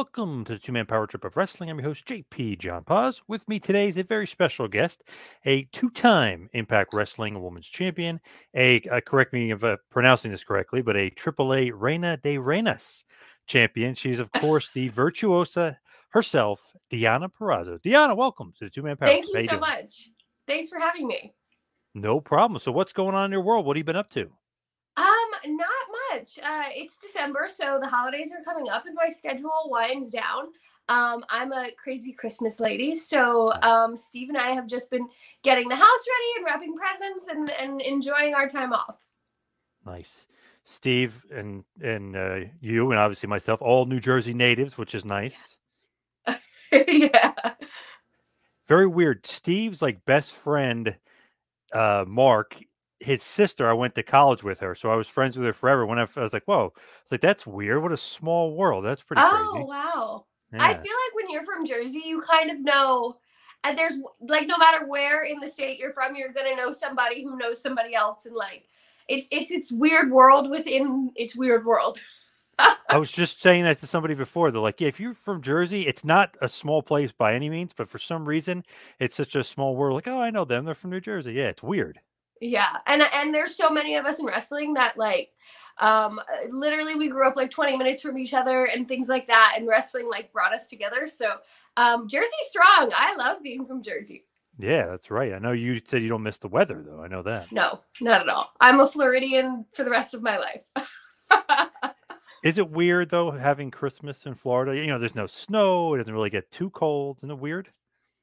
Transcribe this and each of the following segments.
Welcome to the Two Man Power Trip of Wrestling. I'm your host, JP John Paz. With me today is a very special guest, a two time Impact Wrestling Women's Champion, a, uh, correct me if I'm pronouncing this correctly, but a AAA Reina de Reinas champion. She's, of course, the virtuosa herself, Deonna Purrazzo. Deonna, welcome to the Two Man Power Thank Trip. Thank you so much. Thanks for having me. No problem. So, what's going on in your world? What have you been up to? Not much. Uh, it's December, so the holidays are coming up, and my schedule winds down. Um, I'm a crazy Christmas lady, so um, Steve and I have just been getting the house ready and wrapping presents and, and enjoying our time off. Nice. Steve and and uh, you and obviously myself, all New Jersey natives, which is nice. yeah. Very weird. Steve's like best friend, uh, Mark, his sister, I went to college with her, so I was friends with her forever. When I, I was like, "Whoa!" It's like that's weird. What a small world. That's pretty oh, crazy. wow. Yeah. I feel like when you're from Jersey, you kind of know, and there's like no matter where in the state you're from, you're gonna know somebody who knows somebody else, and like it's it's it's weird world within its weird world. I was just saying that to somebody before. They're like, "Yeah, if you're from Jersey, it's not a small place by any means, but for some reason, it's such a small world. Like, oh, I know them. They're from New Jersey. Yeah, it's weird." Yeah, and and there's so many of us in wrestling that like um literally we grew up like 20 minutes from each other and things like that and wrestling like brought us together. So um Jersey strong. I love being from Jersey. Yeah, that's right. I know you said you don't miss the weather though. I know that. No, not at all. I'm a Floridian for the rest of my life. Is it weird though having Christmas in Florida? You know, there's no snow. It doesn't really get too cold. Isn't it weird?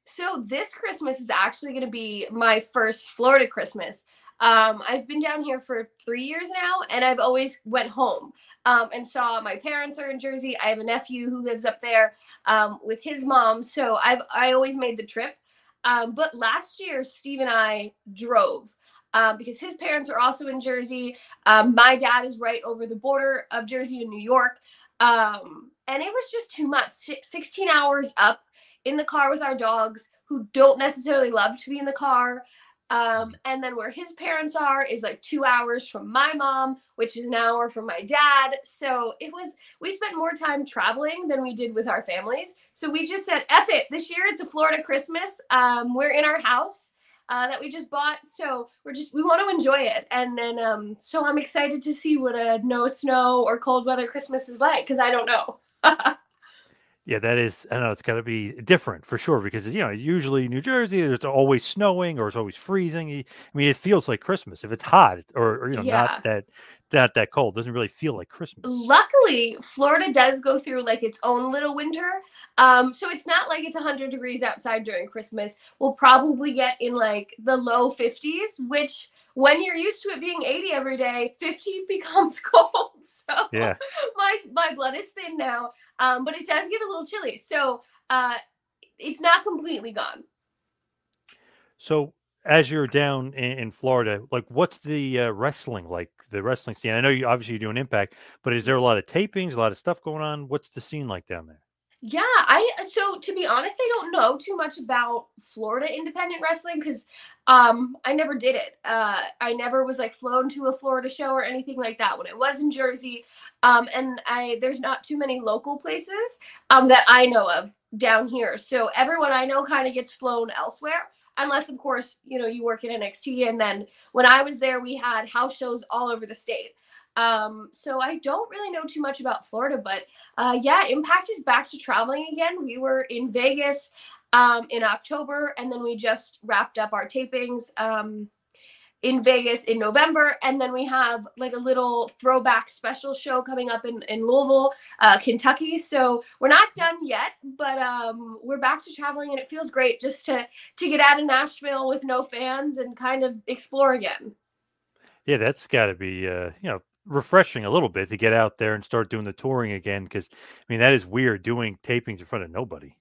So this Christmas is actually going to be my first Florida Christmas. Um, I've been down here for three years now, and I've always went home um, and saw my parents are in Jersey. I have a nephew who lives up there um, with his mom, so I've I always made the trip. Um, but last year, Steve and I drove um, because his parents are also in Jersey. Um, my dad is right over the border of Jersey and New York, and it was just too much 16 hours up in the car with our dogs who don't necessarily love to be in the car. Um, and then where his parents are is like two hours from my mom, which is an hour from my dad. So it was, we spent more time traveling than we did with our families. So we just said, F it, this year it's a Florida Christmas. Um, we're in our house. Uh, that we just bought, so we're just we want to enjoy it, and then um, so I'm excited to see what a no snow or cold weather Christmas is like because I don't know. Yeah, that is. I know it's got to be different for sure because you know usually New Jersey there's always snowing or it's always freezing. I mean, it feels like Christmas if it's hot or, or you know Yeah. not that that that cold. Doesn't really feel like Christmas. Luckily, Florida does go through like its own little winter. Um, so it's not like it's 100 degrees outside during Christmas. We'll probably get in like the low 50s, which when you're used to it being 80 every day, 50 becomes cold. So Yeah. my my blood is thin now. Um, but it does get a little chilly. So uh it's not completely gone. So as you're down in, in Florida, like what's the uh, wrestling like? The wrestling scene. I know you obviously you're doing Impact, but is there a lot of tapings, a lot of stuff going on? What's the scene like down there? Yeah, I so to be honest, I don't know too much about Florida independent wrestling because um I never did it. Uh I never was like flown to a Florida show or anything like that when I was in Jersey. Um and I there's not too many local places um that I know of down here. So everyone I know kind of gets flown elsewhere. Unless of course, you know, you work in NXT and then when I was there we had house shows all over the state. Um, so I don't really know too much about Florida, but uh, yeah, Impact is back to traveling again. We were in Vegas um, in October, and then we just wrapped up our tapings um, in Vegas in November, and then we have like a little throwback special show coming up in in Louisville, uh, Kentucky. So we're not done yet, but um, we're back to traveling, and it feels great just to to get out of Nashville with no fans and kind of explore again. Yeah, that's got to be uh, you know refreshing a little bit to get out there and start doing the touring again. Because I mean that is weird doing tapings in front of nobody.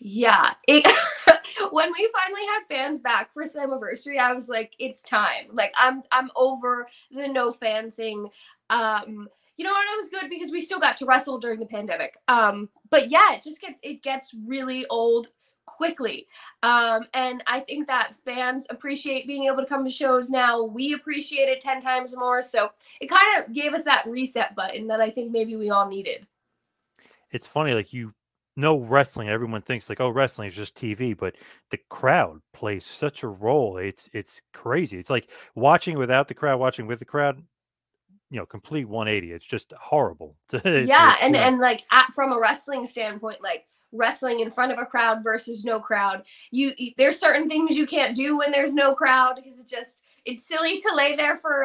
Yeah. It, when we finally had fans back for Slammiversary, I was like, it's time. Like I'm I'm over the no fan thing. Um, you know, and it was good because we still got to wrestle during the pandemic. Um, but yeah, it just gets it gets really old quickly. Um, and I think that fans appreciate being able to come to shows now. We appreciate it 10 times more. So it kind of gave us that reset button that I think maybe we all needed. It's funny, like you know wrestling. Everyone thinks like, oh, wrestling is just TV, but the crowd plays such a role. It's it's crazy. It's like watching without the crowd, watching with the crowd. You know, complete 180. It's just horrible. yeah and experience. and like at, from a wrestling standpoint like wrestling in front of a crowd versus no crowd. You you- there's certain things you can't do when there's no crowd because it just it's silly to lay there for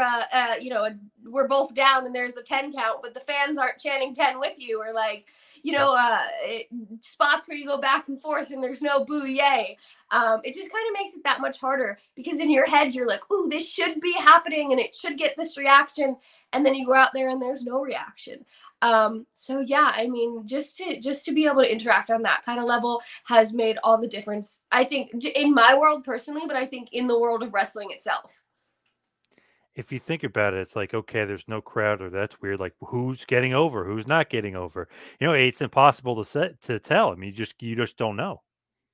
you know a, we're both down and there's a 10 count but the fans aren't chanting 10 with you or like you know uh it, spots where you go back and forth and there's no boo yay um, it just kind of makes it that much harder because in your head you're like ooh this should be happening and it should get this reaction and then you go out there and there's no reaction um so yeah i mean just to just to be able to interact on that kind of level has made all the difference i think in my world personally but i think in the world of wrestling itself if you think about it, it's like, okay, there's no crowd, or that's weird. Like, who's getting over? Who's not getting over? You know, it's impossible to set to tell. I mean, you just you just don't know.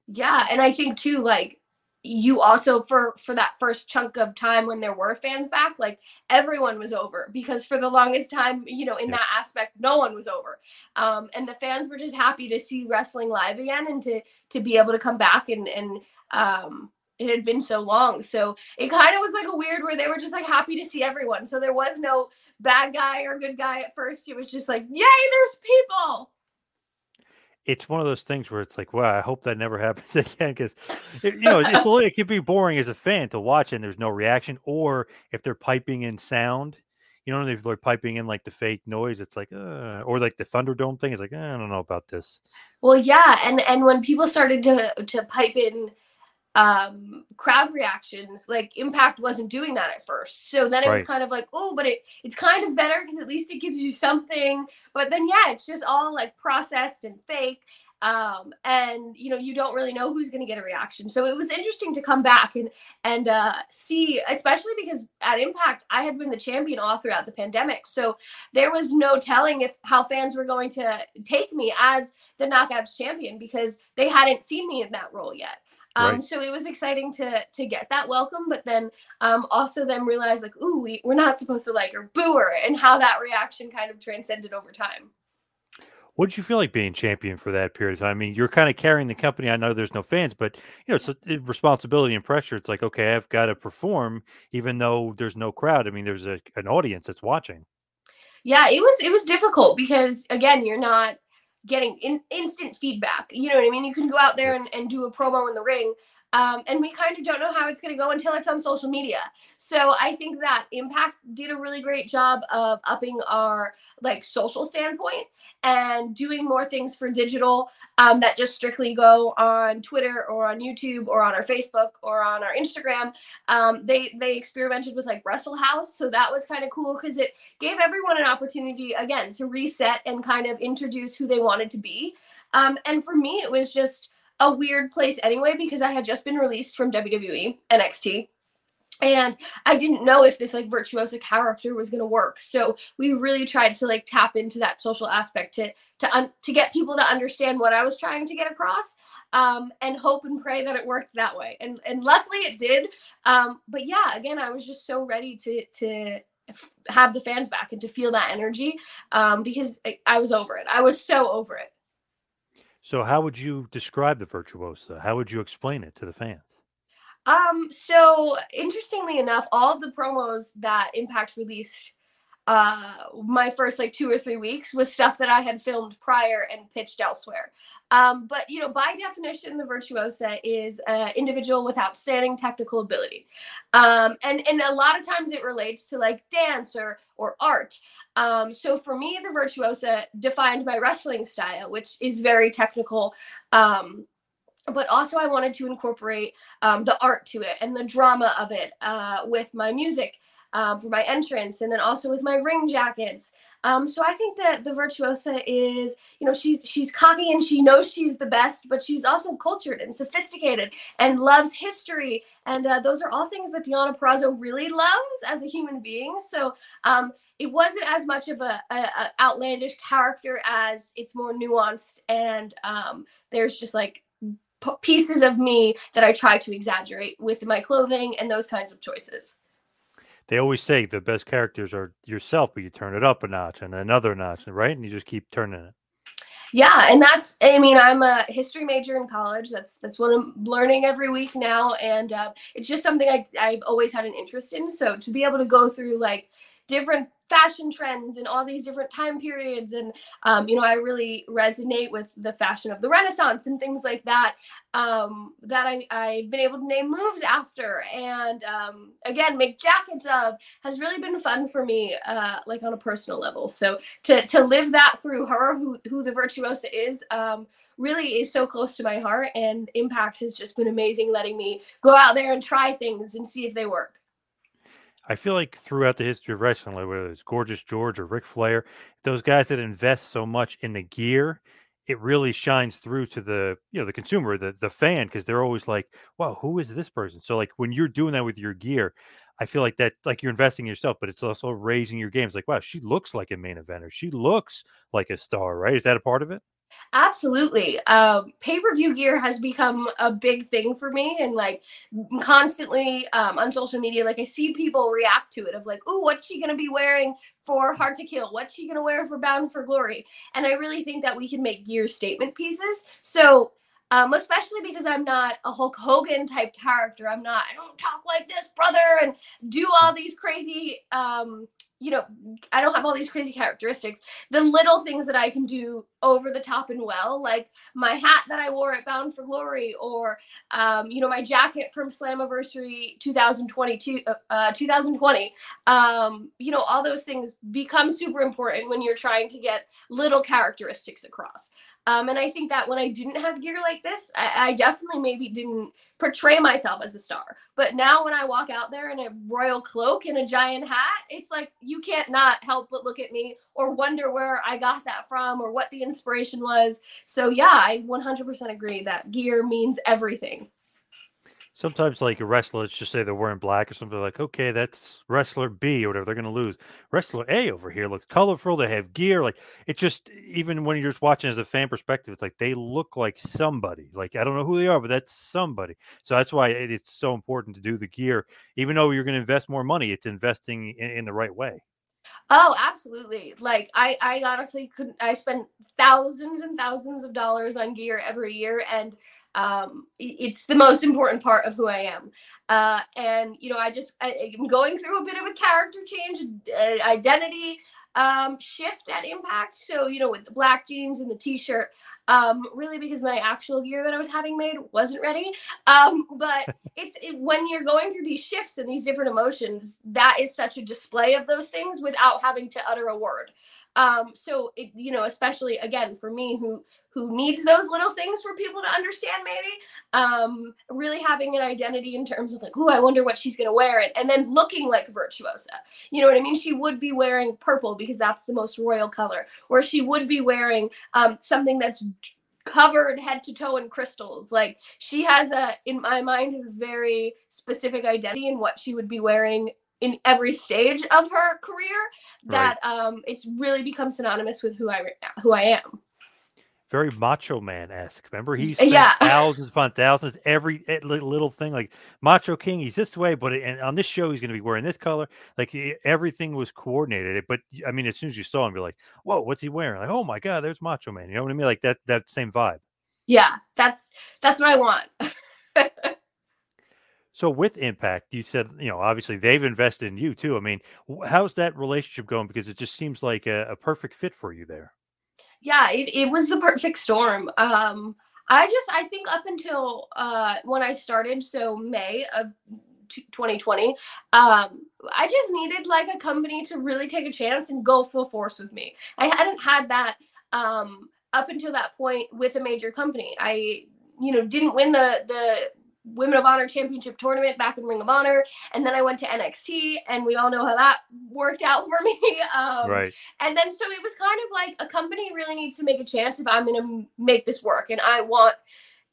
yeah and i think too like you also for for that first chunk of time when there were fans back like everyone was over because for the longest time you know in that aspect no one was over. Um and the fans were just happy to see wrestling live again and to to be able to come back and and um it had been so long. So it kind of was like a weird where they were just like happy to see everyone. So there was no bad guy or good guy at first. It was just like yay there's people It's one of those things where it's like, wow, I hope that never happens again because you know it's little, it can be boring as a fan to watch and there's no reaction, or if they're piping in sound. You know, if they're piping in like the fake noise, it's like, uh, or like the Thunderdome thing. It's like, eh, I don't know about this. Well, yeah, and and when people started to to pipe in um crowd reactions, like Impact wasn't doing that at first. So then it was kind of like, oh, but it it's kind of better because at least it gives you something. But then yeah, it's just all like processed and fake. Um, and you know, you don't really know who's gonna get a reaction. So it was interesting to come back and and uh see, especially because at Impact I had been the champion all throughout the pandemic. So there was no telling if how fans were going to take me as the knockouts champion because they hadn't seen me in that role yet. Um, Right. so it was exciting to to get that welcome, but then um, also then realize like, ooh, we, we're not supposed to like her, boo her, and how that reaction kind of transcended over time. What did you feel like being champion for that period of time? I mean, you're kind of carrying the company. I know there's no fans, but you know, it's a responsibility and pressure. It's like, okay, I've got to perform, even though there's no crowd. I mean, there's a, an audience that's watching. Yeah, it was it was difficult because again, you're not getting in, instant feedback. You know what I mean? You can go out there and, and do a promo in the ring. Um, and we kind of don't know how it's going to go until it's on social media. So I think that Impact did a really great job of upping our like social standpoint and doing more things for digital um, that just strictly go on Twitter or on YouTube or on our Facebook or on our Instagram. Um, they they experimented with like Wrestle House, so that was kind of cool because it gave everyone an opportunity again to reset and kind of introduce who they wanted to be. Um, and for me, it was just a weird place anyway because I had just been released from WWE NXT and I didn't know if this like virtuoso character was going to work. So we really tried to like tap into that social aspect to to un- to get people to understand what I was trying to get across. Um, and hope and pray that it worked that way. And and luckily it did. Um, but yeah, again, I was just so ready to to have the fans back and to feel that energy um, because I, I was over it. I was so over it. So, how would you describe the virtuosa? How would you explain it to the fans? Um, so interestingly enough, all of the promos that Impact released uh my first like two or three weeks was stuff that I had filmed prior and pitched elsewhere. Um, but you know, by definition, the virtuosa is an individual with outstanding technical ability. Um, and and a lot of times it relates to like dance or or art. Um, so for me, the virtuosa defined my wrestling style, which is very technical. Um, but also, I wanted to incorporate um, the art to it and the drama of it uh, with my music um, for my entrance, and then also with my ring jackets. Um, so I think that the virtuosa is, you know, she's she's cocky and she knows she's the best, but she's also cultured and sophisticated and loves history, and uh, those are all things that Deonna Purrazzo really loves as a human being. So um, it wasn't as much of a, a, a, outlandish character as it's more nuanced and um, there's just like p- pieces of me that I try to exaggerate with my clothing and those kinds of choices. They always say the best characters are yourself, but you turn it up a notch and another notch, right? And you just keep turning it. Yeah, and that's I mean I'm a history major in college. That's that's what I'm learning every week now, and uh, it's just something I I've always had an interest in. So to be able to go through like different fashion trends and all these different time periods. And um, you know i really resonate with the fashion of the renaissance and things like that um, that I, i've been able to name moves after. And um, again make jackets of has really been fun for me uh, like on a personal level. So to, to live that through her who, who the virtuosa is um, really is so close to my heart. And impact has just been amazing letting me go out there and try things and see if they work I feel like throughout the history of wrestling, like whether it's Gorgeous George or Ric Flair, those guys that invest so much in the gear, it really shines through to the you know the consumer, the the fan, because they're always like, "Wow, who is this person?" So like when you're doing that with your gear, I feel like that like you're investing in yourself, but it's also raising your games. Like, wow, she looks like a main eventer. She looks like a star, right? Is that a part of it? Absolutely. Um, Pay per view gear has become a big thing for me, and like constantly um, on social media, like I see people react to it of like, "Oh, what's she gonna be wearing for Hard to Kill? What's she gonna wear for Bound for Glory?" And I really think that we can make gear statement pieces. So um, especially because I'm not a Hulk Hogan type character. I'm not, I don't talk like this, brother, and do all these crazy, um, you know, I don't have all these crazy characteristics. The little things that I can do over the top and well, like my hat that I wore at Bound for Glory, or, um, you know, my jacket from Slammiversary 2022, uh, uh 2020. Um, you know, all those things become super important when you're trying to get little characteristics across. Um, and I think that when I didn't have gear like this, I, I, definitely maybe didn't portray myself as a star. But now when I walk out there in a royal cloak and a giant hat, it's like you can't not help but look at me or wonder where I got that from or what the inspiration was. So yeah, I 100% agree that gear means everything sometimes like a wrestler, let's just say they're wearing black or something like, okay, that's wrestler B or whatever. They're going to lose. Wrestler A over here looks colorful. They have gear. Like it just, even when you're just watching as a fan perspective, it's like they look like somebody. Like I don't know who they are, but that's somebody. So that's why it, it's so important to do the gear. Even though you're going to invest more money, it's investing in, in the right way. Oh, absolutely. Like I, I honestly couldn't, I spend thousands and thousands of dollars on gear every year. And um, it's the most important part of who I am. Uh, and, you know, I just, I, am going through a bit of a character change, uh, identity. um, shift at Impact. So, you know, with the black jeans and the t shirt, um, really because my actual gear that I was having made wasn't ready. Um, but it's it, when you're going through these shifts and these different emotions, that is such a display of those things without having to utter a word. Um, so it, you know, especially again for me who who needs those little things for people to understand maybe um really having an identity in terms of like oh i wonder what she's going to wear it and then looking like virtuosa you know what i mean she would be wearing purple because that's the most royal color or she would be wearing um something that's covered head to toe in crystals like she has a in my mind a very specific identity in what she would be wearing in every stage of her career that right. um it's really become synonymous with who I who I am. Very macho man esque. Remember, he spent yeah. thousands upon thousands every little thing like Macho King. He's this way, but and on this show he's going to be wearing this color. Like everything was coordinated. But I mean, as soon as you saw him, you're like, "Whoa, what's he wearing?" Like, "Oh my god, there's Macho Man." You know what I mean? Like that that same vibe. Yeah, that's that's what I want. So with Impact, you said you know obviously they've invested in you too. I mean, how's that relationship going? Because it just seems like a, a perfect fit for you there. Yeah, it, it was the perfect storm. Um, I just I think up until uh, when I started, so May of 2020, um, I just needed like a company to really take a chance and go full force with me. I hadn't had that um, up until that point with a major company. I you know didn't win the the Women of Honor Championship tournament back in Ring of Honor, and then I went to NXT, and we all know how that worked out for me. Um, right. And then so it was kind of like a company really needs to make a chance if I'm going to make this work, and I want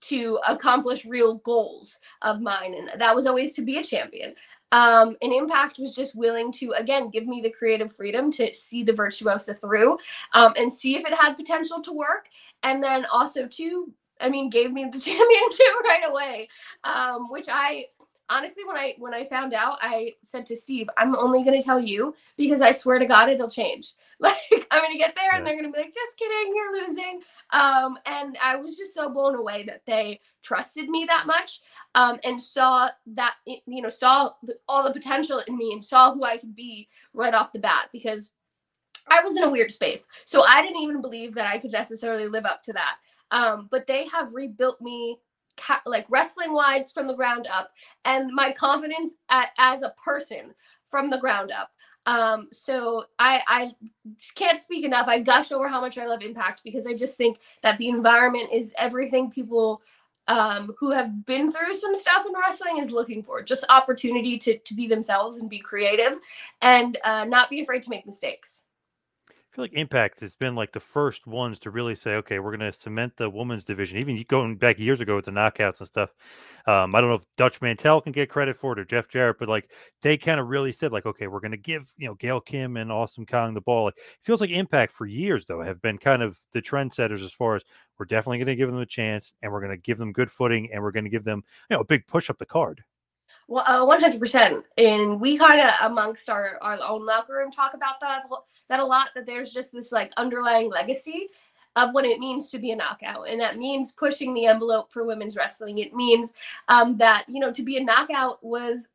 to accomplish real goals of mine, and that was always to be a champion. Um, and Impact was just willing to again give me the creative freedom to see the virtuosa through um, and see if it had potential to work, and then also to I mean, gave me the championship right away. Um, which I honestly, when I when I found out, I said to Steve, "I'm only going to tell you because I swear to God, it'll change. Like I'm going to get there, and they're going to be like, just kidding, you're losing." Um, and I was just so blown away that they trusted me that much, um, and saw that you know saw all the potential in me, and saw who I could be right off the bat because. I was in a weird space. So I didn't even believe that I could necessarily live up to that. Um, but they have rebuilt me ca- like wrestling wise from the ground up and my confidence at, as a person from the ground up. Um, so I I can't speak enough. I gush over how much I love Impact because I just think that the environment is everything people um, who have been through some stuff in wrestling is looking for. Just opportunity to to be themselves and be creative, and uh, not be afraid to make mistakes. Feel like Impact has been like the first ones to really say, okay, we're going to cement the women's division. Even going back years ago with the knockouts and stuff. Um, I don't know if Dutch Mantell can get credit for it or Jeff Jarrett, but like they kind of really said, like, okay, we're going to give you know Gail Kim and Awesome Kong the ball. Like, it feels like Impact for years though have been kind of the trendsetters as far as we're definitely going to give them a chance and we're going to give them good footing and we're going to give them you know a big push up the card. Well, uh, one hundred percent, and we kind of amongst our our own locker room talk about that that a lot. That there's just this like underlying legacy of what it means to be a knockout, and that means pushing the envelope for women's wrestling. It means um, that you know to be a knockout was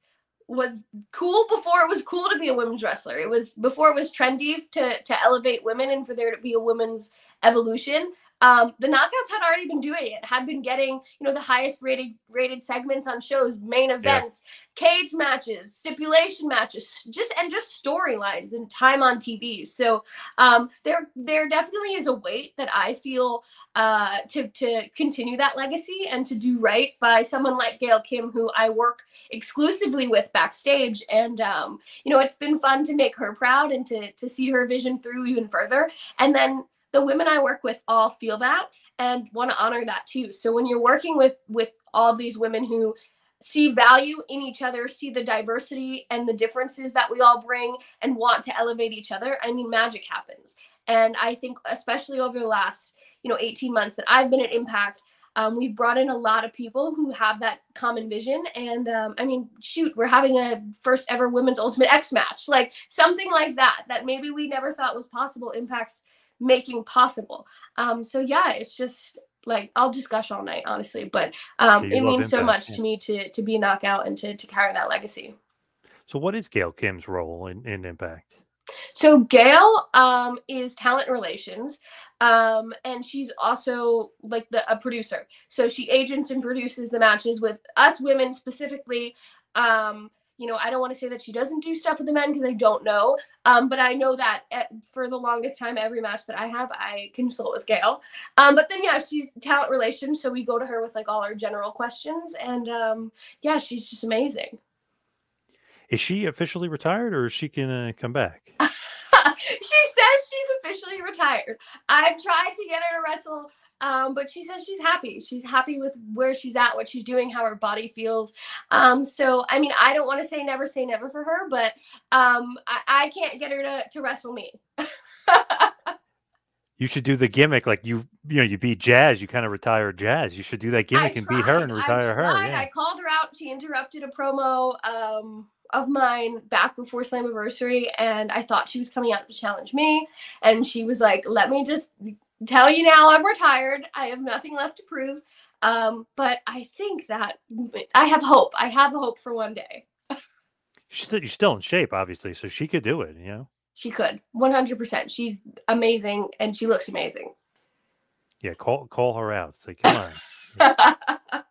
was cool before it was cool to be a women's wrestler. It was before it was trendy to to elevate women and for there to be a women's evolution um, the knockouts had already been doing it had been getting you know the highest rated rated segments on shows main events yeah. cage matches stipulation matches just and just storylines and time on tv so um, there there definitely is a weight that i feel uh, to to continue that legacy and to do right by someone like gail kim who i work exclusively with backstage. And um, you know it's been fun to make her proud and to to see her vision through even further. And then the women I work with all feel that and want to honor that too. So when you're working with with all these women who see value in each other, see the diversity and the differences that we all bring and want to elevate each other, I mean magic happens. And I think especially over the last, you know, 18 months that I've been at Impact, um, we've brought in a lot of people who have that common vision. And um, I mean, shoot, we're having a first ever women's ultimate X match, like something like that, that maybe we never thought was possible impacts making possible. Um, so yeah, it's just like I'll just gush all night, honestly. But um, it means impact. so much yeah. to me to to be knockout and to to carry that legacy. So, what is Gail Kim's role in, in Impact? So Gail um, is talent relations, um, and she's also like the a producer. So she agents and produces the matches with us women specifically. Um, you know, I don't want to say that she doesn't do stuff with the men because I don't know. Um, but I know that at, for the longest time, every match that I have, I consult with Gail. Um, but then, yeah, she's talent relations. So we go to her with like all our general questions. And um, yeah, she's just amazing. Is she officially retired or is she going to come back? she says she's officially retired. I've tried to get her to wrestle um, but she says she's happy. She's happy with where she's at, what she's doing, how her body feels. Um, so, I mean, I don't want to say never say never for her, but um, I, I can't get her to, to wrestle me. you should do the gimmick like you you know you beat Jazz, you kind of retire Jazz. You should do that gimmick and beat her and retire her. Yeah. I called her out. She interrupted a promo um, of mine back before Slammiversary, and I thought she was coming out to challenge me. And she was like, "Let me just tell you now I'm retired. I have nothing left to prove. Um, but I think that I have hope. I have hope for one day. She's still, you're still in shape, obviously, so she could do it, you know? She could, 100%. She's amazing and she looks amazing. Yeah, call call her out. Say, come on.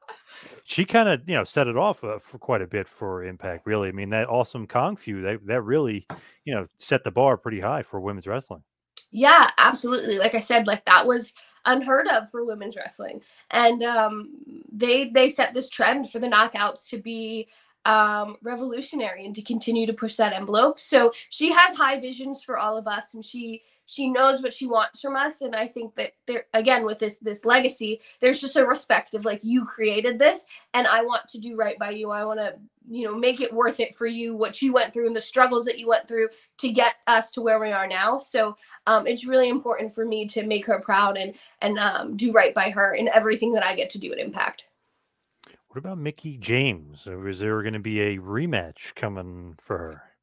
she kind of, you know, set it off uh, for quite a bit for Impact, really. I mean, that awesome Kong feud, that, that really, you know, set the bar pretty high for women's wrestling. Yeah, absolutely. Like I said, like that was unheard of for women's wrestling. And um, they they set this trend for the knockouts to be um, revolutionary and to continue to push that envelope. So she has high visions for all of us, and she she knows what she wants from us and i think that there again with this this legacy there's just a respect of like you created this and i want to do right by you i want to you know make it worth it for you what you went through and the struggles that you went through to get us to where we are now so um, it's really important for me to make her proud and and um, do right by her in everything that i get to do at impact what about Mickie James? Is there going to be a rematch coming for her?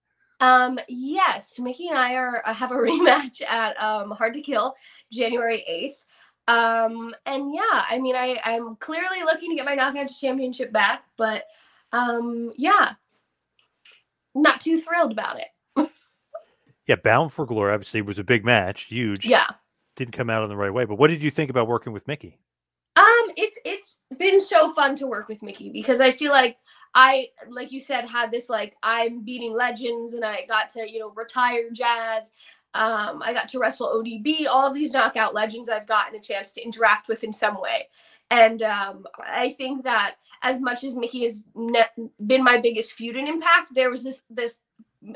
Um, yes, Mickie and I are uh, have a rematch at um, Hard to Kill, January eighth. Um, and yeah, I mean, I I'm clearly looking to get my knockout Championship back, but um, yeah, not too thrilled about it. yeah, Bound for Glory obviously was a big match, huge. Yeah, didn't come out in the right way. But what did you think about working with Mickie? Um, it's it's been so fun to work with Mickie because I feel like I, like you said, had this like I'm beating legends, and I got to you know retire Jazz. Um, I got to wrestle ODB. All of these knockout legends I've gotten a chance to interact with in some way. And um, I think that as much as Mickie has ne- been my biggest feud and Impact, there was this this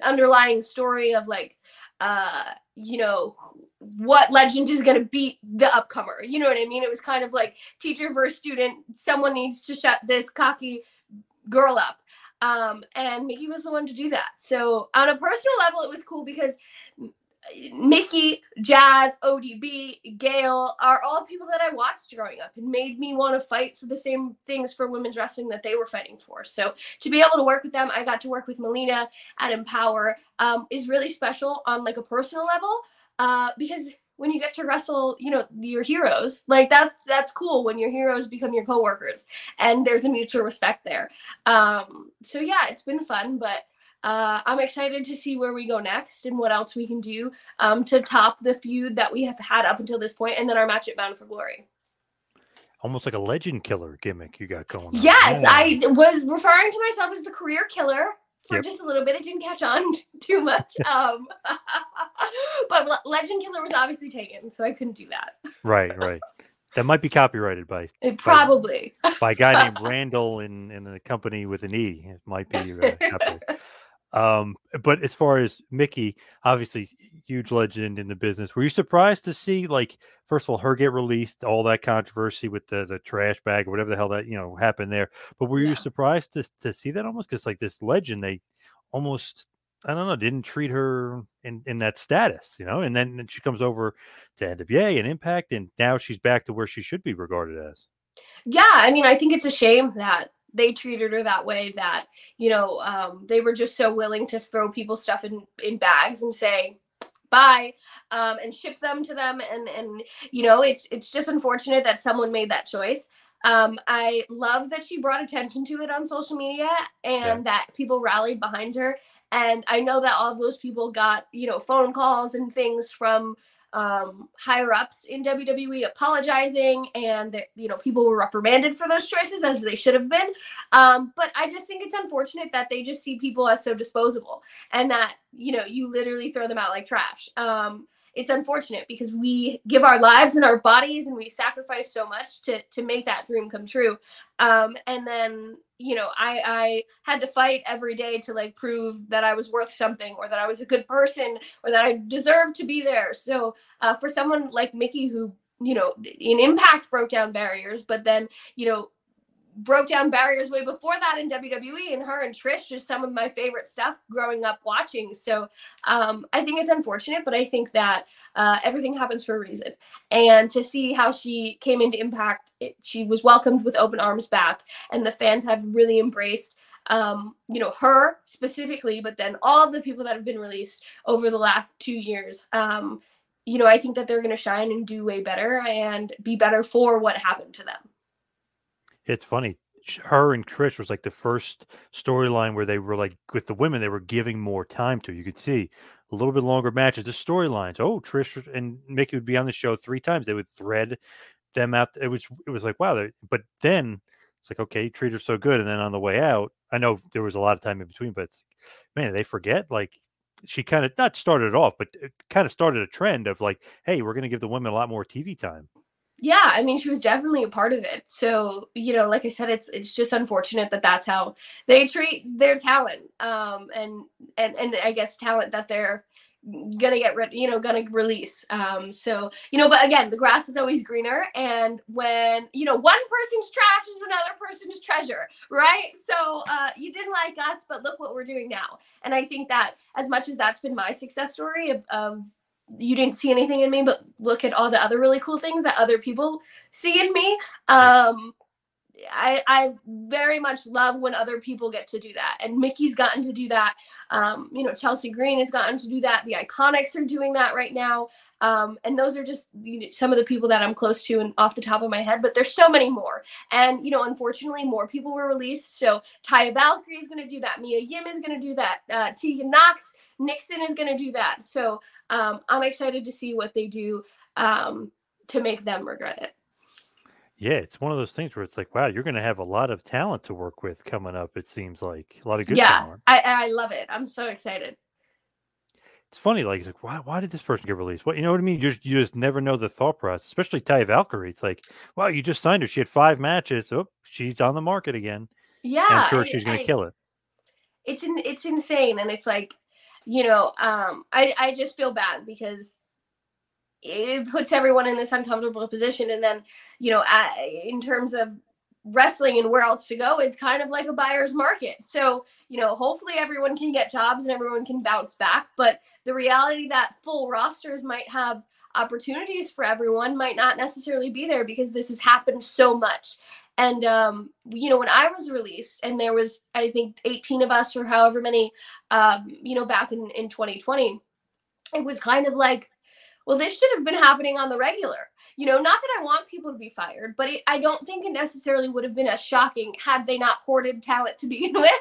underlying story of like, uh, you know, what legend is going to beat the upcomer. You know what I mean? It was kind of like teacher versus student. Someone needs to shut this cocky girl up. Um, and Mickie was the one to do that. So on a personal level, it was cool because Mickie, Jazz, ODB, Gail are all people that I watched growing up and made me want to fight for the same things for women's wrestling that they were fighting for. So to be able to work with them, I got to work with Melina at EmPowerrr um, is really special on like a personal level uh, because when you get to wrestle, you know, your heroes. Like that's that's cool when your heroes become your coworkers and there's a mutual respect there. Um, so yeah, it's been fun, but uh, I'm excited to see where we go next and what else we can do um, to top the feud that we have had up until this point, and then our match at Bound for Glory. Almost like a legend killer gimmick you got going on. Yes, yeah. I was referring to myself as the career killer for yep. just a little bit. It didn't catch on too much. Um, but Legend Killer was obviously taken, so I couldn't do that. right, right. That might be copyrighted by it probably by, by, a guy named Randall in in a company with an E. It might be uh, Um, but as far as Mickie, obviously huge legend in the business. Were you surprised to see like first of all her get released, all that controversy with the the trash bag or whatever the hell that you know happened there? But were yeah. you surprised to to see that almost because like this legend they almost I don't know didn't treat her in in that status, you know? And then, she comes over to NWA and Impact, and now she's back to where she should be regarded as. Yeah, I mean, I think it's a shame that they treated her that way that you know um, they were just so willing to throw people stuff in in bags and say bye um, and ship them to them and and you know it's it's just unfortunate that someone made that choice Um, I love that she brought attention to it on social media and yeah. that people rallied behind her. And I know that all of those people got, you know, phone calls and things from um, higher ups in WWE apologizing, and that you know people were reprimanded for those choices as they should have been. Um, but I just think it's unfortunate that they just see people as so disposable, and that you know you literally throw them out like trash. Um, it's unfortunate because we give our lives and our bodies and we sacrifice so much to to make that dream come true. Um, and then you know i i had to fight every day to like prove that i was worth something or that i was a good person or that i deserved to be there. So uh, for someone like mickie who you know in impact broke down barriers but then you know broke down barriers way before that in WWE, and her and Trish just some of my favorite stuff growing up watching. So um, I think it's unfortunate, but I think that uh, everything happens for a reason. And to see how she came into Impact, it, she was welcomed with open arms back, and the fans have really embraced. Um, you know, her specifically, but then all of the people that have been released over the last two years. Um, you know, I think that they're going to shine and do way better and be better for what happened to them. It's funny. Her and Trish was like the first storyline where they were like with the women, they were giving more time to. You could see a little bit longer matches, the storylines. Oh, Trish and Mickie would be on the show three times. They would thread them out. It was it was like wow. But then it's like okay, treat her so good, and then on the way out, I know there was a lot of time in between, but man, they forget like she kind of not started off, but it kind of started a trend of like, hey, we're going to give the women a lot more TV time yeah i mean she was definitely a part of it. So you know like i said it's it's just unfortunate that that's how they treat their talent um and and and i guess talent that they're gonna get rid you know gonna release um so you know but again the grass is always greener and when you know one person's trash is another person's treasure right? So uh you didn't like us but look what we're doing now. And i think that as much as that's been my success story of, of you didn't see anything in me, but look at all the other really cool things that other people see in me. Um, I, I very much love when other people get to do that. And Mickie's gotten to do that. Um, you know, Chelsea Green has gotten to do that. The Iconics are doing that right now. Um, and those are just you know, some of the people that I'm close to and off the top of my head, but there's so many more. And, you know, unfortunately, more people were released. So Taya Valkyrie is going to do that. Mia Yim is going to do that. Uh, Tegan Nox, Nixon is going to do that. So um, I'm excited to see what they do um, to make them regret it. Yeah, it's one of those things where it's like, wow, you're going to have a lot of talent to work with coming up. It seems like a lot of good yeah, talent. I, I love it. I'm so excited. It's funny, like, it's like, why, why did this person get released? What you know what I mean? You just, you just never know the thought process, especially Ty Valkyrie. It's like, wow, you just signed her. She had five matches. Oh, she's on the market again. Yeah, and I'm sure she's going to kill it. It's in, it's insane, and it's like you know, um, I, I just feel bad because it puts everyone in this uncomfortable position. And then, you know, in terms of wrestling and where else to go, it's kind of like a buyer's market. So, you know, hopefully everyone can get jobs and everyone can bounce back. But the reality that full rosters might have opportunities for everyone might not necessarily be there because this has happened so much. And um, you know, when I was released, and there was I think 18 of us or however many, um, you know, back in in 2020, it was kind of like, well, this should have been happening on the regular. You know, not that I want people to be fired, but it, I don't think it necessarily would have been as shocking had they not hoarded talent to begin with.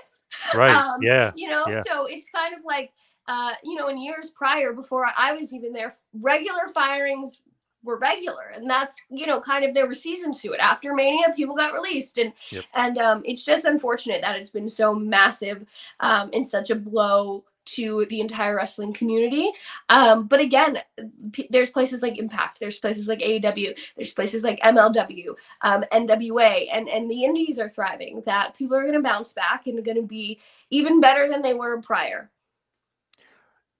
Right. Um, yeah. You know, yeah. so it's kind of like, uh, you know, in years prior, before I was even there, regular firings were regular and that's you know kind of there were seasons to it after mania people got released and yep. and um, it's just unfortunate that it's been so massive um, and such a blow to the entire wrestling community. Um, but again, p- there's places like Impact, there's places like AEW, there's places like MLW, um, NWA, and and the indies are thriving. That people are going to bounce back and going to be even better than they were prior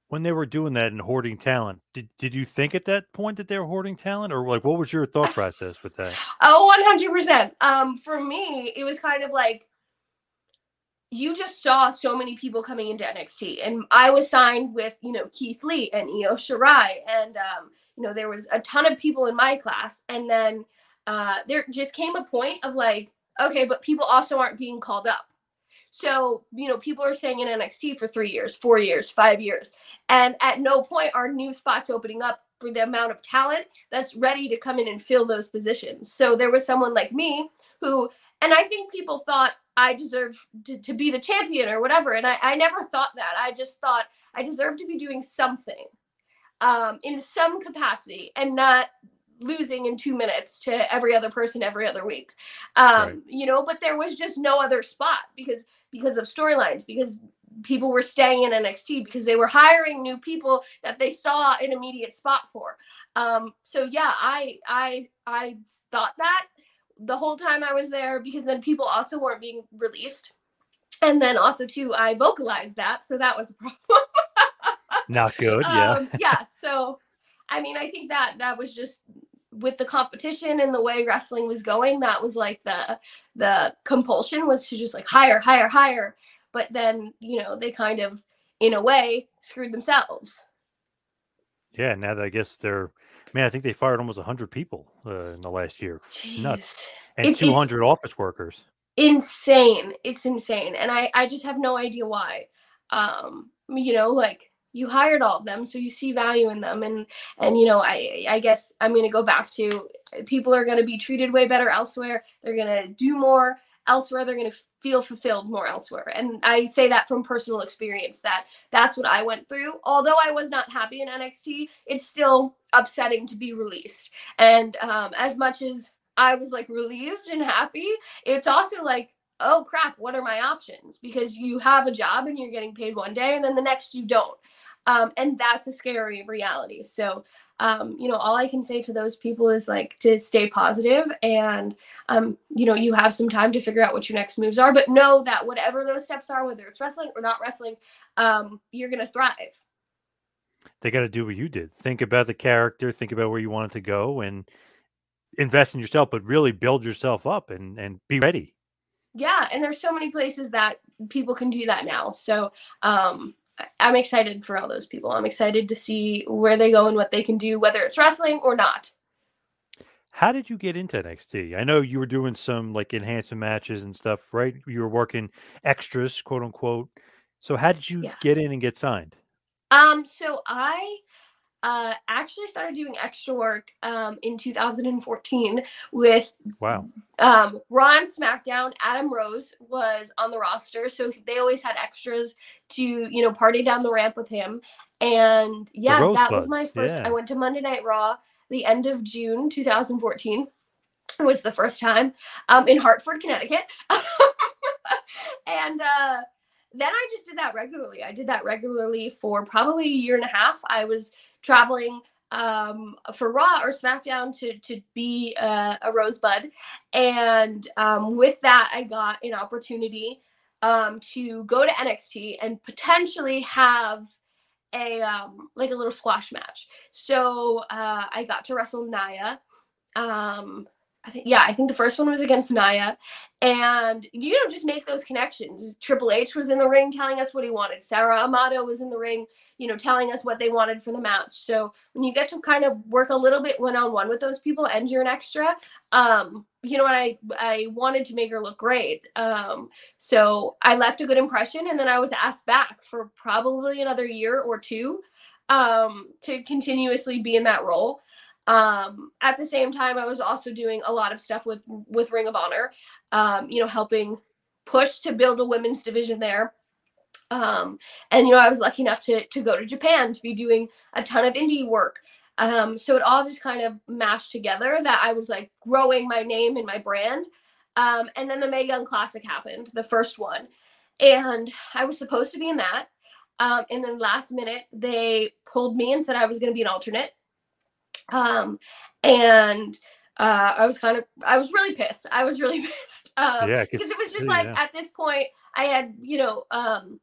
when they were doing that and hoarding talent, did, did you think at that point that they were hoarding talent or like what was your thought process with that? Oh, 100%. Um, for me, it was kind of like you just saw so many people coming into NXT and I was signed with, you know, Keith Lee and Io Shirai and um, you know, there was a ton of people in my class and then uh there just came a point of like, okay, but people also aren't being called up so, you know, people are staying in NXT for three years, four years, five years. And at no point are new spots opening up for the amount of talent that's ready to come in and fill those positions. So there was someone like me who and I think people thought I deserved to, to be the champion or whatever. And I, I never thought that. I just thought I deserved to be doing something um, in some capacity and not losing in two minutes to every other person every other week. Um, right. You know, but there was just no other spot because because of storylines, because people were staying in NXT because they were hiring new people that they saw an immediate spot for. Um, so yeah, I I I thought that the whole time I was there because then people also weren't being released. And then also too, I vocalized that, so that was a problem. Not good, yeah. um, yeah. So I mean, I think that that was just with the competition and the way wrestling was going, that was like the the compulsion was to just like higher, higher, higher. But then, you know, they kind of in a way screwed themselves. Yeah, now that I guess they're man, I think they fired almost hundred people uh, in the last year. Jeez. Nuts. And two hundred office workers. Insane. It's insane. And I, I just have no idea why. Um, you know, like you hired all of them, so you see value in them. And and you know, I I guess I'm gonna go back to people are gonna be treated way better elsewhere. They're gonna do more elsewhere they're going to feel fulfilled more elsewhere and i say that from personal experience that that's what i went through although i was not happy in nxt it's still upsetting to be released and um, as much as i was like relieved and happy it's also like oh crap what are my options because you have a job and you're getting paid one day and then the next you don't um, and that's a scary reality so um, you know, all I can say to those people is like to stay positive and, um, you know, you have some time to figure out what your next moves are, but know that whatever those steps are, whether it's wrestling or not wrestling, um, you're going to thrive. They got to do what you did. Think about the character, think about where you want it to go and invest in yourself, but really build yourself up and, and be ready. Yeah. And there's so many places that people can do that now. So, um, I'm excited for all those people. I'm excited to see where they go and what they can do, whether it's wrestling or not. How did you get into NXT? I know you were doing some like enhancement matches and stuff, right? You were working extras, quote unquote. So how did you yeah. get in and get signed? Um, so I uh, actually started doing extra work um, in 2014 with wow um, Raw and SmackDown. Adam Rose was on the roster, so they always had extras to you know party down the ramp with him. And yeah, that was my first. Yeah. I went to Monday Night Raw the end of June 2014. It was the first time um, in Hartford, Connecticut, and. Uh, then I just did that regularly. I did that regularly for probably a year and a half. I was traveling um, for Raw or SmackDown to to be uh, a Rosebud, and um, with that, I got an opportunity um, to go to NXT and potentially have a um, like a little squash match. So uh, I got to wrestle Nia. Um, I think yeah, I think the first one was against Nia, and you know just make those connections. Triple H was in the ring telling us what he wanted. Sara Amato was in the ring you know, telling us what they wanted for the match. So when you get to kind of work a little bit one on one with those people and you're an extra, um, you know what I I wanted to make her look great. Um, so I left a good impression and then I was asked back for probably another year or two um to continuously be in that role. Um, at the same time, I was also doing a lot of stuff with with Ring of Honor, um, you know, helping push to build a women's division there um, and you know, I was lucky enough to to go to Japan to be doing a ton of indie work. Um, so it all just kind of mashed together that I was like growing my name and my brand. Um, and then the Mae Young Classic happened, the first one, and I was supposed to be in that. Um, and then last minute they pulled me and said I was going to be an alternate. Um, and uh, I was kind of, I was really pissed. I was really pissed. Um, yeah, because it was just like yeah. at this point I had, you know, um,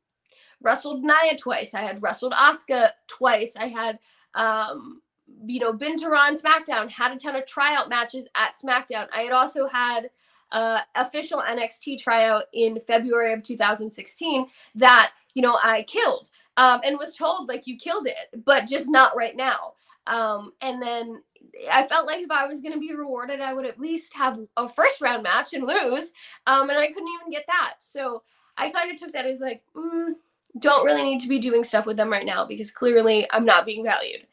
wrestled Nia twice. I had wrestled Asuka twice. I had, um, you know, been to Raw and SmackDown, had a ton of tryout matches at SmackDown. I had also had uh, official NXT tryout in February of 2016 that, you know, I killed um, and was told, like, you killed it, but just not right now. Um, and then I felt like if I was going to be rewarded, I would at least have a first round match and lose. Um, and I couldn't even get that. So I kind of took that as like, mm, don't really need to be doing stuff with them right now because clearly I'm not being valued.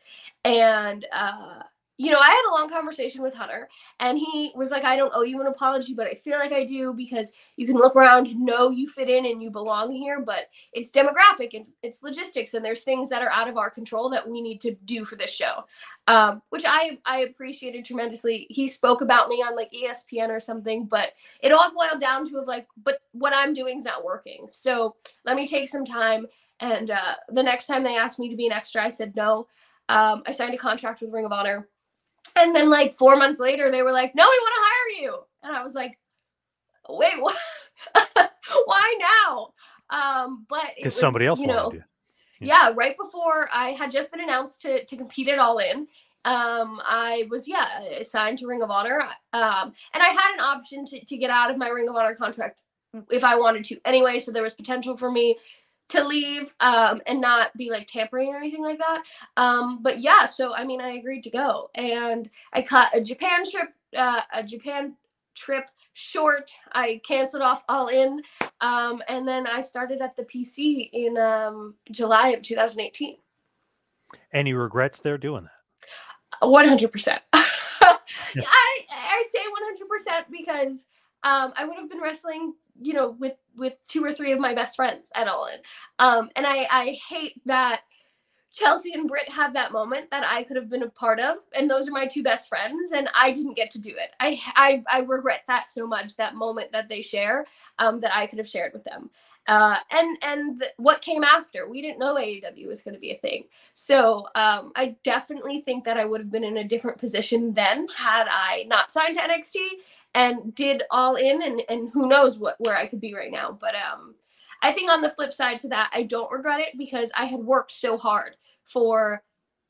And, uh, you know, I had a long conversation with Hunter, and he was like, I don't owe you an apology, but I feel like I do because you can look around, know you fit in and you belong here, but it's demographic and it's logistics, and there's things that are out of our control that we need to do for this show, um, which I I appreciated tremendously. He spoke about me on like ESPN or something, but it all boiled down to of like, but what I'm doing is not working. So let me take some time. And uh, the next time they asked me to be an extra, I said no. Um, I signed a contract with Ring of Honor and then like four months later, they were like, "No, we want to hire you," and I was like, "Wait, what? Why now?" Um, but because somebody else you wanted know, you. yeah. right before I had just been announced to to compete at All In. Um, I was yeah signed to Ring of Honor. Um, and I had an option to to get out of my Ring of Honor contract if I wanted to anyway. So there was potential for me to leave um, and not be like tampering or anything like that. Um, but yeah, so I mean, I agreed to go, and I cut a Japan trip, uh, a Japan trip short. I canceled off all in, um, and then I started at the PC in um, July of 2018. Any regrets there doing that? One hundred percent. I I say one hundred percent because um, I would have been wrestling, you know, with with two or three of my best friends at All um, and I I hate that Chelsea and Britt have that moment that I could have been a part of, and those are my two best friends, and I didn't get to do it. I I, I regret that so much. That moment that they share, um, that I could have shared with them. Uh, and and th- what came after, we didn't know AEW was going to be a thing. So um, I definitely think that I would have been in a different position then had I not signed to NXT and did all in and, and who knows what where I could be right now. But um I think on the flip side to that, I don't regret it because I had worked so hard for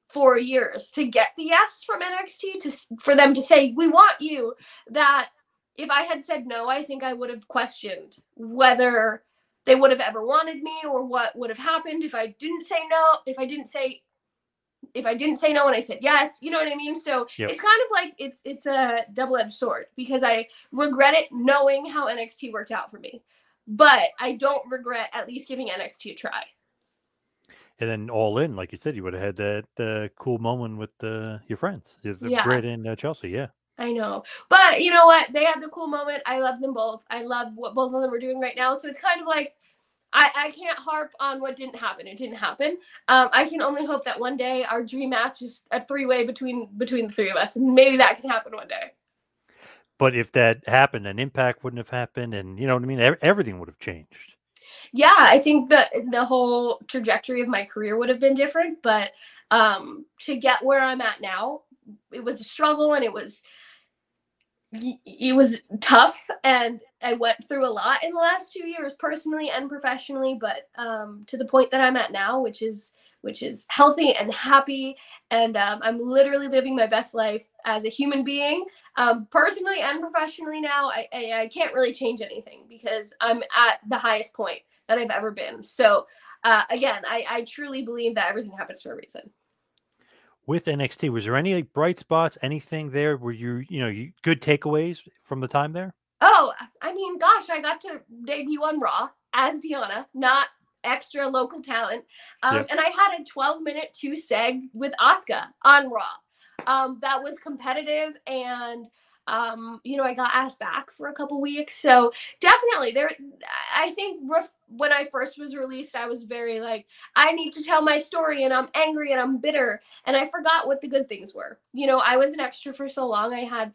four years to get the yes from NXT to for them to say we want you. That if I had said no, I think I would have questioned whether they would have ever wanted me or what would have happened if I didn't say no. If I didn't say if I didn't say no and I said yes, you know what I mean? So Yep. it's kind of like it's it's a double-edged sword because I regret it knowing how NXT worked out for me. But I don't regret at least giving NXT a try. And then all in, like you said, you would have had that uh, cool moment with uh, your friends, the Yeah. Britt and uh, Chelsea. Yeah. I know. But you know what? They had the cool moment. I love them both. I love what both of them are doing right now. So it's kind of like I, I can't harp on what didn't happen. It didn't happen. Um, I can only hope that one day our dream match is a three way between between the three of us, and maybe that can happen one day. But if that happened, then Impact wouldn't have happened, and you know what I mean. Everything would have changed. yeah i think the the whole trajectory of my career would have been different but um to get where i'm at now it was a struggle and it was it was tough and i went through a lot in the last two years personally and professionally but um to the point that i'm at now which is which is healthy and happy and um, i'm literally living my best life as a human being um, personally and professionally now I, I, I can't really change anything because i'm at the highest point that i've ever been so uh, again I, I truly believe that everything happens for a reason With NXT, was there any like, bright spots? Anything there Were you, you know, you, good takeaways from the time there? Oh, I mean, gosh, I got to debut on Raw as Deonna, not extra local talent. Um, Yep. And I had a 12 minute two seg with Asuka on Raw. Um, that was competitive and um, you know, I got asked back for a couple weeks. So definitely there I think ref- when I first was released, I was very like, I need to tell my story and I'm angry and I'm bitter. And I forgot what the good things were. You know, I was an extra for so long. I had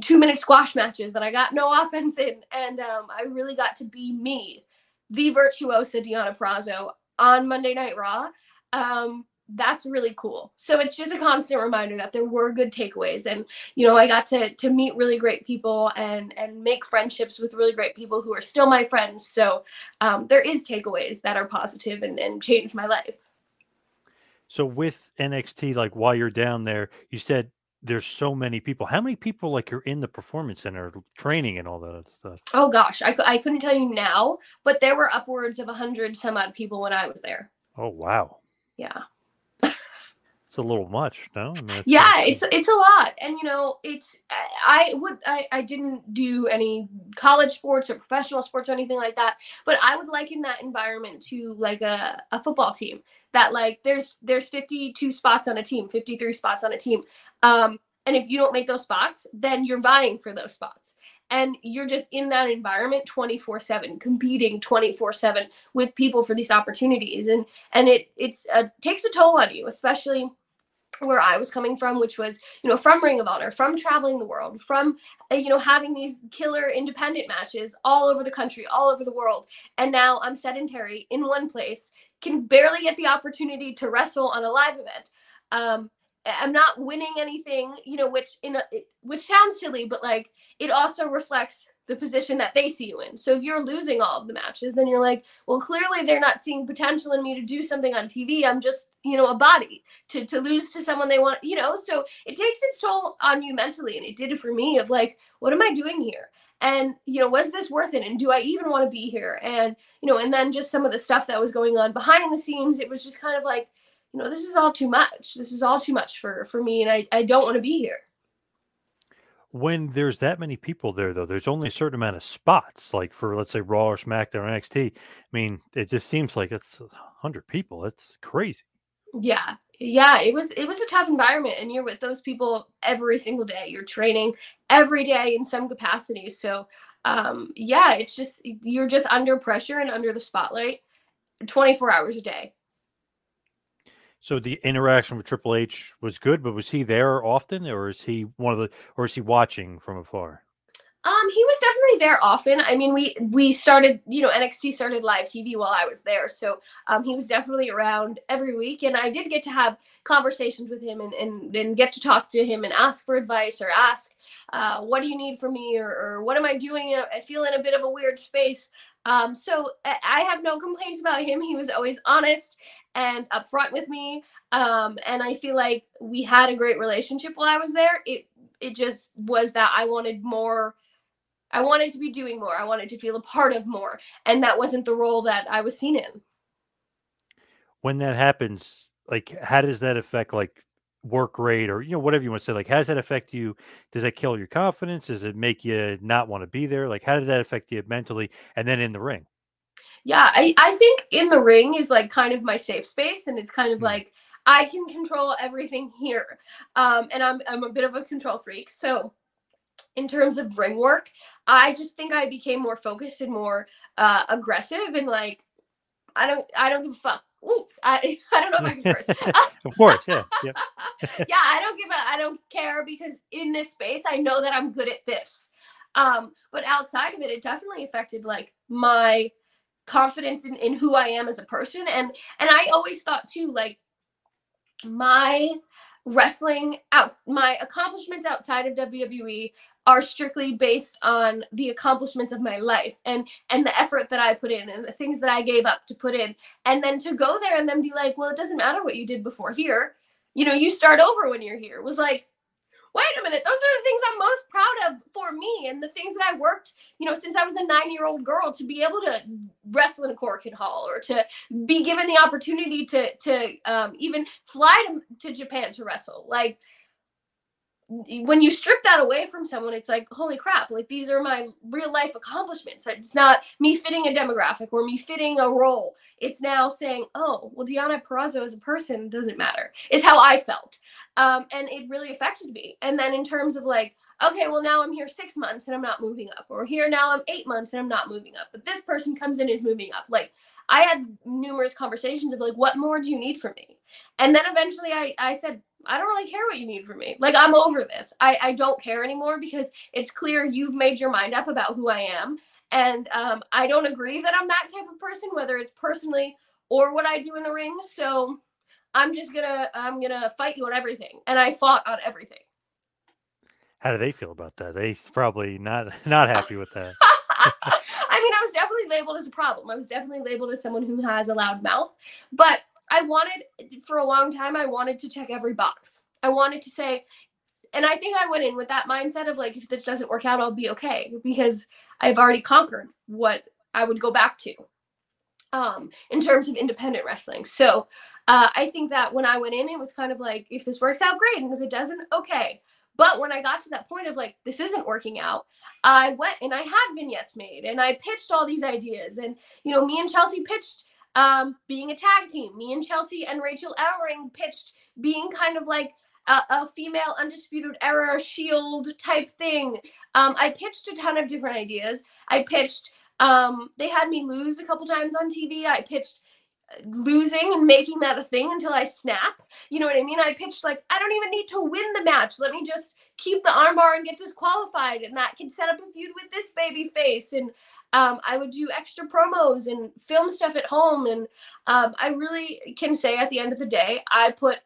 two minute squash matches that I got no offense in. And um, I really got to be me, the virtuosa Deonna Purrazzo on Monday Night Raw. Um, that's really cool. So it's just a constant reminder that there were good takeaways. And, you know, I got to to meet really great people and and make friendships with really great people who are still my friends. So um, there is takeaways that are positive and, and changed my life. So with NXT, like while you're down there, you said there's so many people. How many people like you're in the performance center training and all that stuff? Oh gosh, I, I couldn't tell you now, but there were upwards of a hundred some odd people when I was there. Oh wow. Yeah. It's a little much, no? I mean, yeah like, it's it's a lot and you know it's i would I, I didn't do any college sports or professional sports or anything like that but i would liken that environment to like a, a football team that like there's there's 52 spots on a team 53 spots on a team um and if you don't make those spots then you're vying for those spots and you're just in that environment 24/7 competing 24/7 with people for these opportunities and and it it's uh, takes a toll on you especially where I was coming from, which was, you know, from Ring of Honor, from traveling the world, from, uh, you know, having these killer independent matches all over the country, all over the world. And now I'm sedentary in one place, can barely get the opportunity to wrestle on a live event. Um, I'm not winning anything, you know, which in a, which sounds silly, but like it also reflects the position that they see you in. So if you're losing all of the matches, then you're like, well, clearly they're not seeing potential in me to do something on TV. I'm just, you know, a body to to lose to someone they want, you know. So it takes its toll on you mentally, and it did it for me. Of like, what am I doing here? And you know, was this worth it? And do I even want to be here? And you know, and then just some of the stuff that was going on behind the scenes, it was just kind of like, you know, this is all too much. This is all too much for for me, and I I don't want to be here. When there's that many people there though there's only a certain amount of spots like for let's say raw or smackdown or nxt i mean it just seems like it's 100 people. It's crazy. Yeah. Yeah it was it was a tough environment and you're with those people every single day. You're training every day in some capacity. So um yeah it's just you're just under pressure and under the spotlight 24 hours a day so the interaction with Triple H was good, but was he there often, or is he one of the, or is he watching from afar? Um, he was definitely there often. I mean, we we started, you know, NXT started live TV while I was there, so um, he was definitely around every week, and I did get to have conversations with him and and, and get to talk to him and ask for advice or ask, uh, what do you need from me, or, or what am I doing? I feel in a bit of a weird space. Um, so I have no complaints about him. He was always honest and upfront with me. Um, and I feel like we had a great relationship while I was there. It it just was that I wanted more. I wanted to be doing more. I wanted to feel a part of more, and that wasn't the role that I was seen in. When that happens, like, how does that affect like work rate or you know whatever you want to say? Like, how does that affect you? Does that kill your confidence? Does it make you not want to be there? Like, how did that affect you mentally and then in the ring? Yeah I, I think in the ring is like kind of my safe space and it's kind of mm. like i can control everything here um, and I'm, I'm a bit of a control freak so in terms of ring work i just think i became more focused and more uh, aggressive and like i don't i don't give a fuck Ooh, I, I don't know if I can curse. of course, yeah, yeah. yeah, I don't give a, I don't care because in this space, I know that I'm good at this. Um, but outside of it, it definitely affected like my confidence in, in who I am as a person. And and I always thought too, like my wrestling out my accomplishments outside of WWE are strictly based on the accomplishments of my life and and the effort that I put in and the things that I gave up to put in. And then to go there and then be like well it doesn't matter what you did before here. You know you start over when you're here. Was like wait a minute, those are the things I'm most proud of for me and the things that I worked, you know, since I was a nine year old girl to be able to wrestle in a Korakuen Hall or to be given the opportunity to to um, even fly to, to Japan to wrestle. Like when you strip that away from someone, it's like, holy crap, like these are my real life accomplishments. It's not me fitting a demographic or me fitting a role. It's now saying, oh, well, Deonna Purrazzo as a person doesn't matter, is how I felt. Um, and it really affected me. And then in terms of like, okay, well, now I'm here six months and I'm not moving up, or here now I'm eight months and I'm not moving up, but this person comes in is moving up. Like, I had numerous conversations of like, what more do you need from me? And then eventually I, I said, I don't really care what you need from me. Like I'm over this. I, I don't care anymore because it's clear you've made your mind up about who I am. And um, I don't agree that I'm that type of person, whether it's personally or what I do in the ring. So I'm just gonna I'm gonna fight you on everything. And I fought on everything. How do they feel about that? They probably not not happy with that. I mean, I was definitely labeled as a problem. I was definitely labeled as someone who has a loud mouth. But I wanted for a long time I wanted to check every box. I wanted to say and I think I went in with that mindset of like if this doesn't work out I'll be okay because I've already conquered what I would go back to. um, in terms of independent wrestling. So uh, I think that when I went in, it was kind of like, if this works out, great. And if it doesn't, okay. But when I got to that point of like, this isn't working out, I went and I had vignettes made and I pitched all these ideas. And, you know, me and Chelsea pitched um, being a tag team. Me and Chelsea and Rachel Ellering pitched being kind of like a, a female undisputed era shield type thing. Um, I pitched a ton of different ideas. I pitched, um, they had me lose a couple times on TV. I pitched losing and making that a thing until I snap. You know what I mean? I pitched like, I don't even need to win the match. Let me just keep the armbar and get disqualified. And that can set up a feud with this baby face. And um, I would do extra promos and film stuff at home. And um, I really can say at the end of the day, I put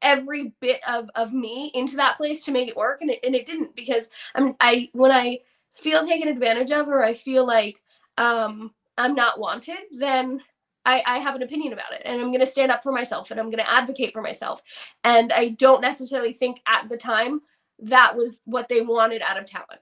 every bit of, of me into that place to make it work. And it, and it didn't because I'm, I, when I feel taken advantage of, or I feel like um, I'm not wanted, then I, I have an opinion about it and I'm going to stand up for myself and I'm going to advocate for myself. And I don't necessarily think at the time that was what they wanted out of talent.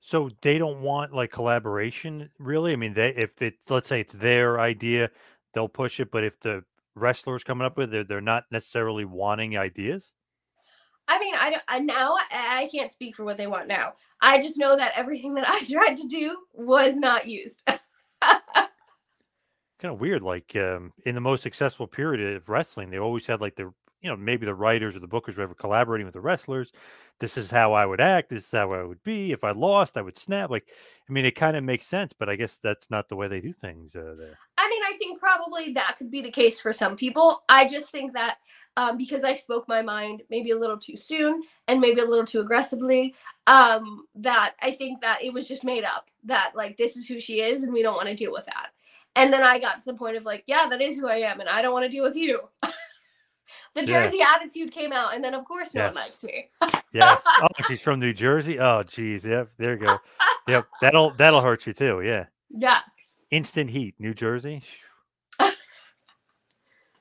So they don't want like collaboration, really. I mean, they if it let's say it's their idea, they'll push it. But if the wrestlers coming up with it, they're not necessarily wanting ideas. I mean, I don't I, now I can't speak for what they want now. I just know that everything that I tried to do was not used. kind of weird. Like um, in the most successful period of wrestling, they always had like the you know maybe the writers or the bookers were ever collaborating with the wrestlers. This is how I would act. This is how I would be. If I lost, I would snap. Like I mean, it kind of makes sense, but I guess that's not the way they do things uh, there. I mean, I think probably that could be the case for some people. I just think that um, because I spoke my mind maybe a little too soon and maybe a little too aggressively. Um, that I think that it was just made up. That like this is who she is, and we don't want to deal with that. And then I got to the point of like, yeah, that is who I am, and I don't want to deal with you. the Jersey yeah. attitude came out, and then of course no yes. one likes me. yes. Oh, she's from New Jersey. Oh, geez. Yep. There you go. Yep. That'll that'll hurt you too. Yeah. Yeah. Instant heat, New Jersey.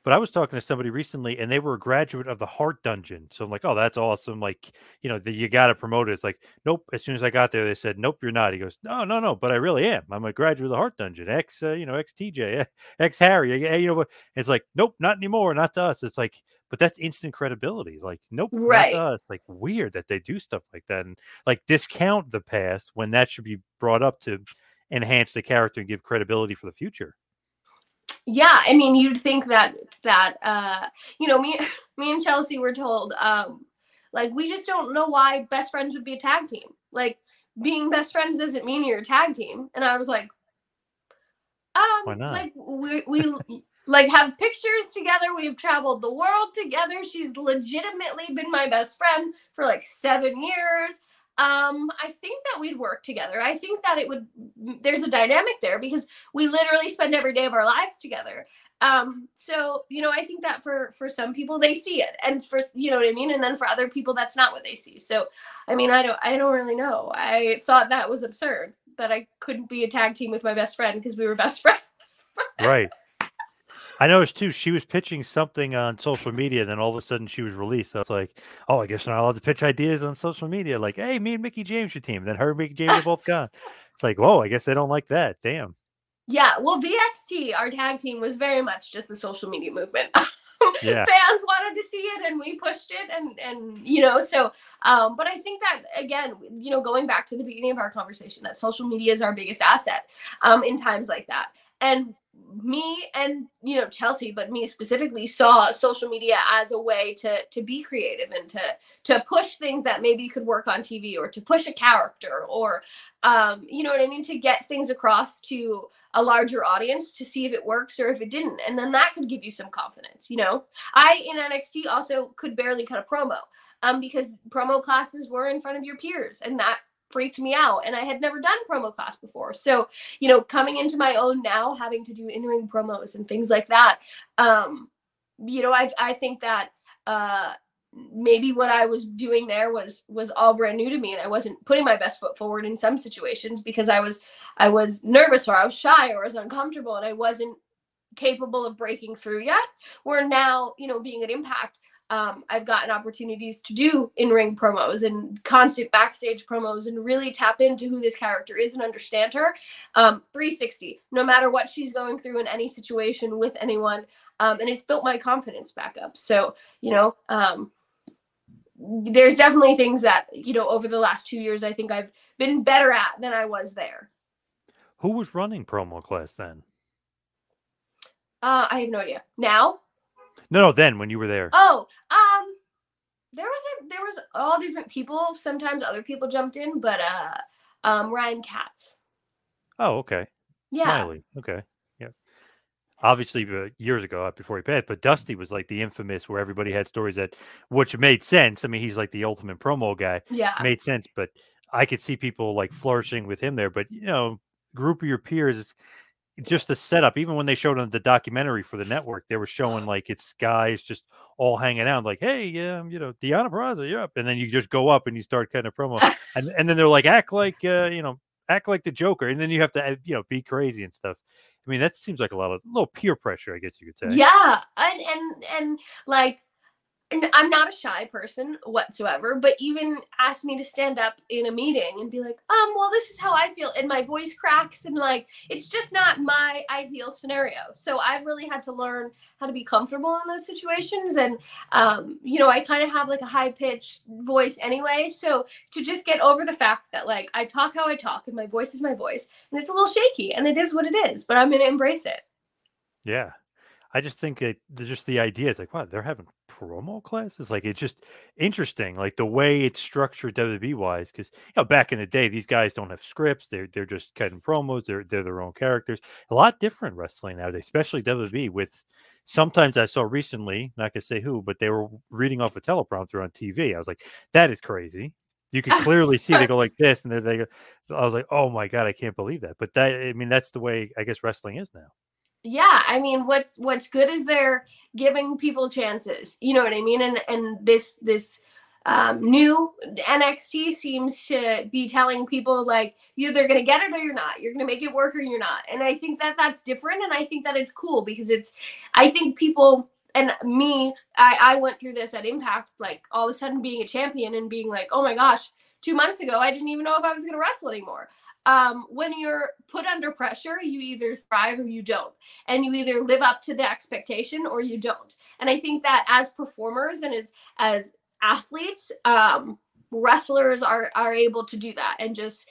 But I was talking to somebody recently, and they were a graduate of the Hart Dungeon. So I'm like, oh, that's awesome. Like, you know, the, you got to promote it. It's like, nope. As soon as I got there, they said, nope, you're not. He goes, no, no, no. But I really am. I'm a graduate of the Hart Dungeon, ex, uh, you know, ex TJ, ex Harry. You know, it's like, nope, not anymore, not to us. It's like, but that's instant credibility. Like, nope, right. not to us. Like, weird that they do stuff like that and like discount the past when that should be brought up to enhance the character and give credibility for the future yeah i mean you'd think that that uh you know me me and chelsea were told um like we just don't know why best friends would be a tag team. Like being best friends doesn't mean you're a tag team. And i was like um why not? like we we like have pictures together. We've traveled the world together. She's legitimately been my best friend for like seven years um, I think that we'd work together. I think that it would, there's a dynamic there because we literally spend every day of our lives together. Um, so, you know, I think that for, for some people they see it and for, you know what I mean? And then for other people, that's not what they see. So, I mean, I don't, I don't really know. I thought that was absurd that I couldn't be a tag team with my best friend because we were best friends. right. I noticed too. She was pitching something on social media, then all of a sudden she was released. I was like, "Oh, I guess I'm not allowed to pitch ideas on social media." Like, "Hey, me and Mickie James your team." Then her and Mickie James are both gone. It's like, "Whoa, I guess they don't like that." Damn. Yeah, well, VXT, our tag team, was very much just a social media movement. yeah. Fans wanted to see it, and we pushed it, and and you know, so. Um, but I think that again, you know, going back to the beginning of our conversation, that social media is our biggest asset um, in times like that, and me and you know Chelsea, but me specifically saw social media as a way to to be creative and to to push things that maybe could work on TV or to push a character or um, you know what I mean to get things across to a larger audience to see if it works or if it didn't, and then that could give you some confidence. You know, I in NXT also could barely cut a promo um, because promo classes were in front of your peers, and that freaked me out and I had never done promo class before. So, you know, coming into my own now, having to do in-ring promos and things like that, um, you know, I I think that uh maybe what I was doing there was was all brand new to me and I wasn't putting my best foot forward in some situations because I was I was nervous or I was shy or I was uncomfortable and I wasn't capable of breaking through yet. Where now, you know, being at Impact, um, I've gotten opportunities to do in ring promos and constant backstage promos and really tap into who this character is and understand her. Um, 360, no matter what she's going through in any situation with anyone. Um, and it's built my confidence back up. So, you know, um, there's definitely things that, you know, over the last two years, I think I've been better at than I was there. Who was running promo class then? Uh, I have no idea. Now? No, no, then when you were there. Oh, um, there was a there was all different people. Sometimes other people jumped in, but uh, um, Ryan Katz. Oh, okay. Yeah. Smiley. Okay. Yeah. Obviously, uh, years ago, uh, before he passed, but Dusty was like the infamous where everybody had stories that, which made sense. I mean, he's like the ultimate promo guy. Yeah. Made sense, but I could see people like flourishing with him there. But, you know, group of your peers, just the setup, even when they showed on the documentary for the network, they were showing like it's guys just all hanging out, like, hey, um, you know, Deonna Purrazzo, you're up. And then you just go up and you start kind of promo. and, and then they're like, act like, uh, you know, act like the Joker. And then you have to, uh, you know, be crazy and stuff. I mean, that seems like a lot of a little peer pressure, I guess you could say. Yeah, and and and like, and I'm not a shy person whatsoever. But even ask me to stand up in a meeting and be like, um, well, this is how I feel, and my voice cracks, and like, it's just not my ideal scenario. So I've really had to learn how to be comfortable in those situations, and um, you know, I kind of have like a high pitched voice anyway. So to just get over the fact that like I talk how I talk, and my voice is my voice, and it's a little shaky, and it is what it is, but I'm gonna embrace it. Yeah. I just think that just the idea is like, wow, they're having promo classes. Like it's just interesting, like the way it's structured WWE wise. Because you know, back in the day, these guys don't have scripts. They're they're just cutting promos. They're they're their own characters. A lot different wrestling nowadays, especially WWE. With sometimes I saw recently, not gonna say who, but they were reading off a teleprompter on TV. I was like, that is crazy. You could clearly see they go like this, and then they go. I was like, oh my god, I can't believe that. But that, I mean, that's the way I guess wrestling is now. Yeah i mean what's what's good is they're giving people chances you know what i mean? And and this this um, new nxt seems to be telling people like you're either to get it or you're not. You're to make it work or you're not. And i think that that's different and i think that it's cool because it's i think people and me i i went through this at impact like all of a sudden being a champion and being like oh my gosh two months ago i didn't even know if i was to wrestle anymore um, when you're put under pressure, you either thrive or you don't. And you either live up to the expectation or you don't. And I think that as performers and as as athletes, um, wrestlers are are able to do that and just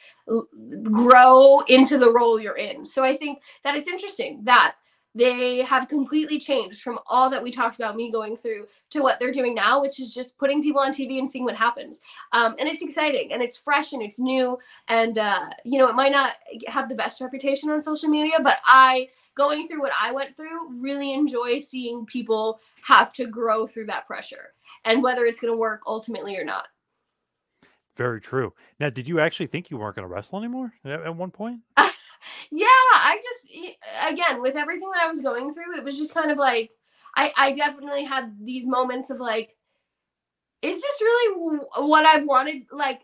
grow into the role you're in. So I think that it's interesting that they have completely changed from all that we talked about me going through to what they're doing now, which is just putting people on TV and seeing what happens. Um, and it's exciting and it's fresh and it's new. And, uh, you know, it might not have the best reputation on social media, but I, going through what I went through, really enjoy seeing people have to grow through that pressure and whether it's going to work ultimately or not. Very true. Now, did you actually think you weren't going to wrestle anymore at, at one point? yeah i just again with everything that i was going through it was just kind of like i i definitely had these moments of like is this really what i've wanted? Like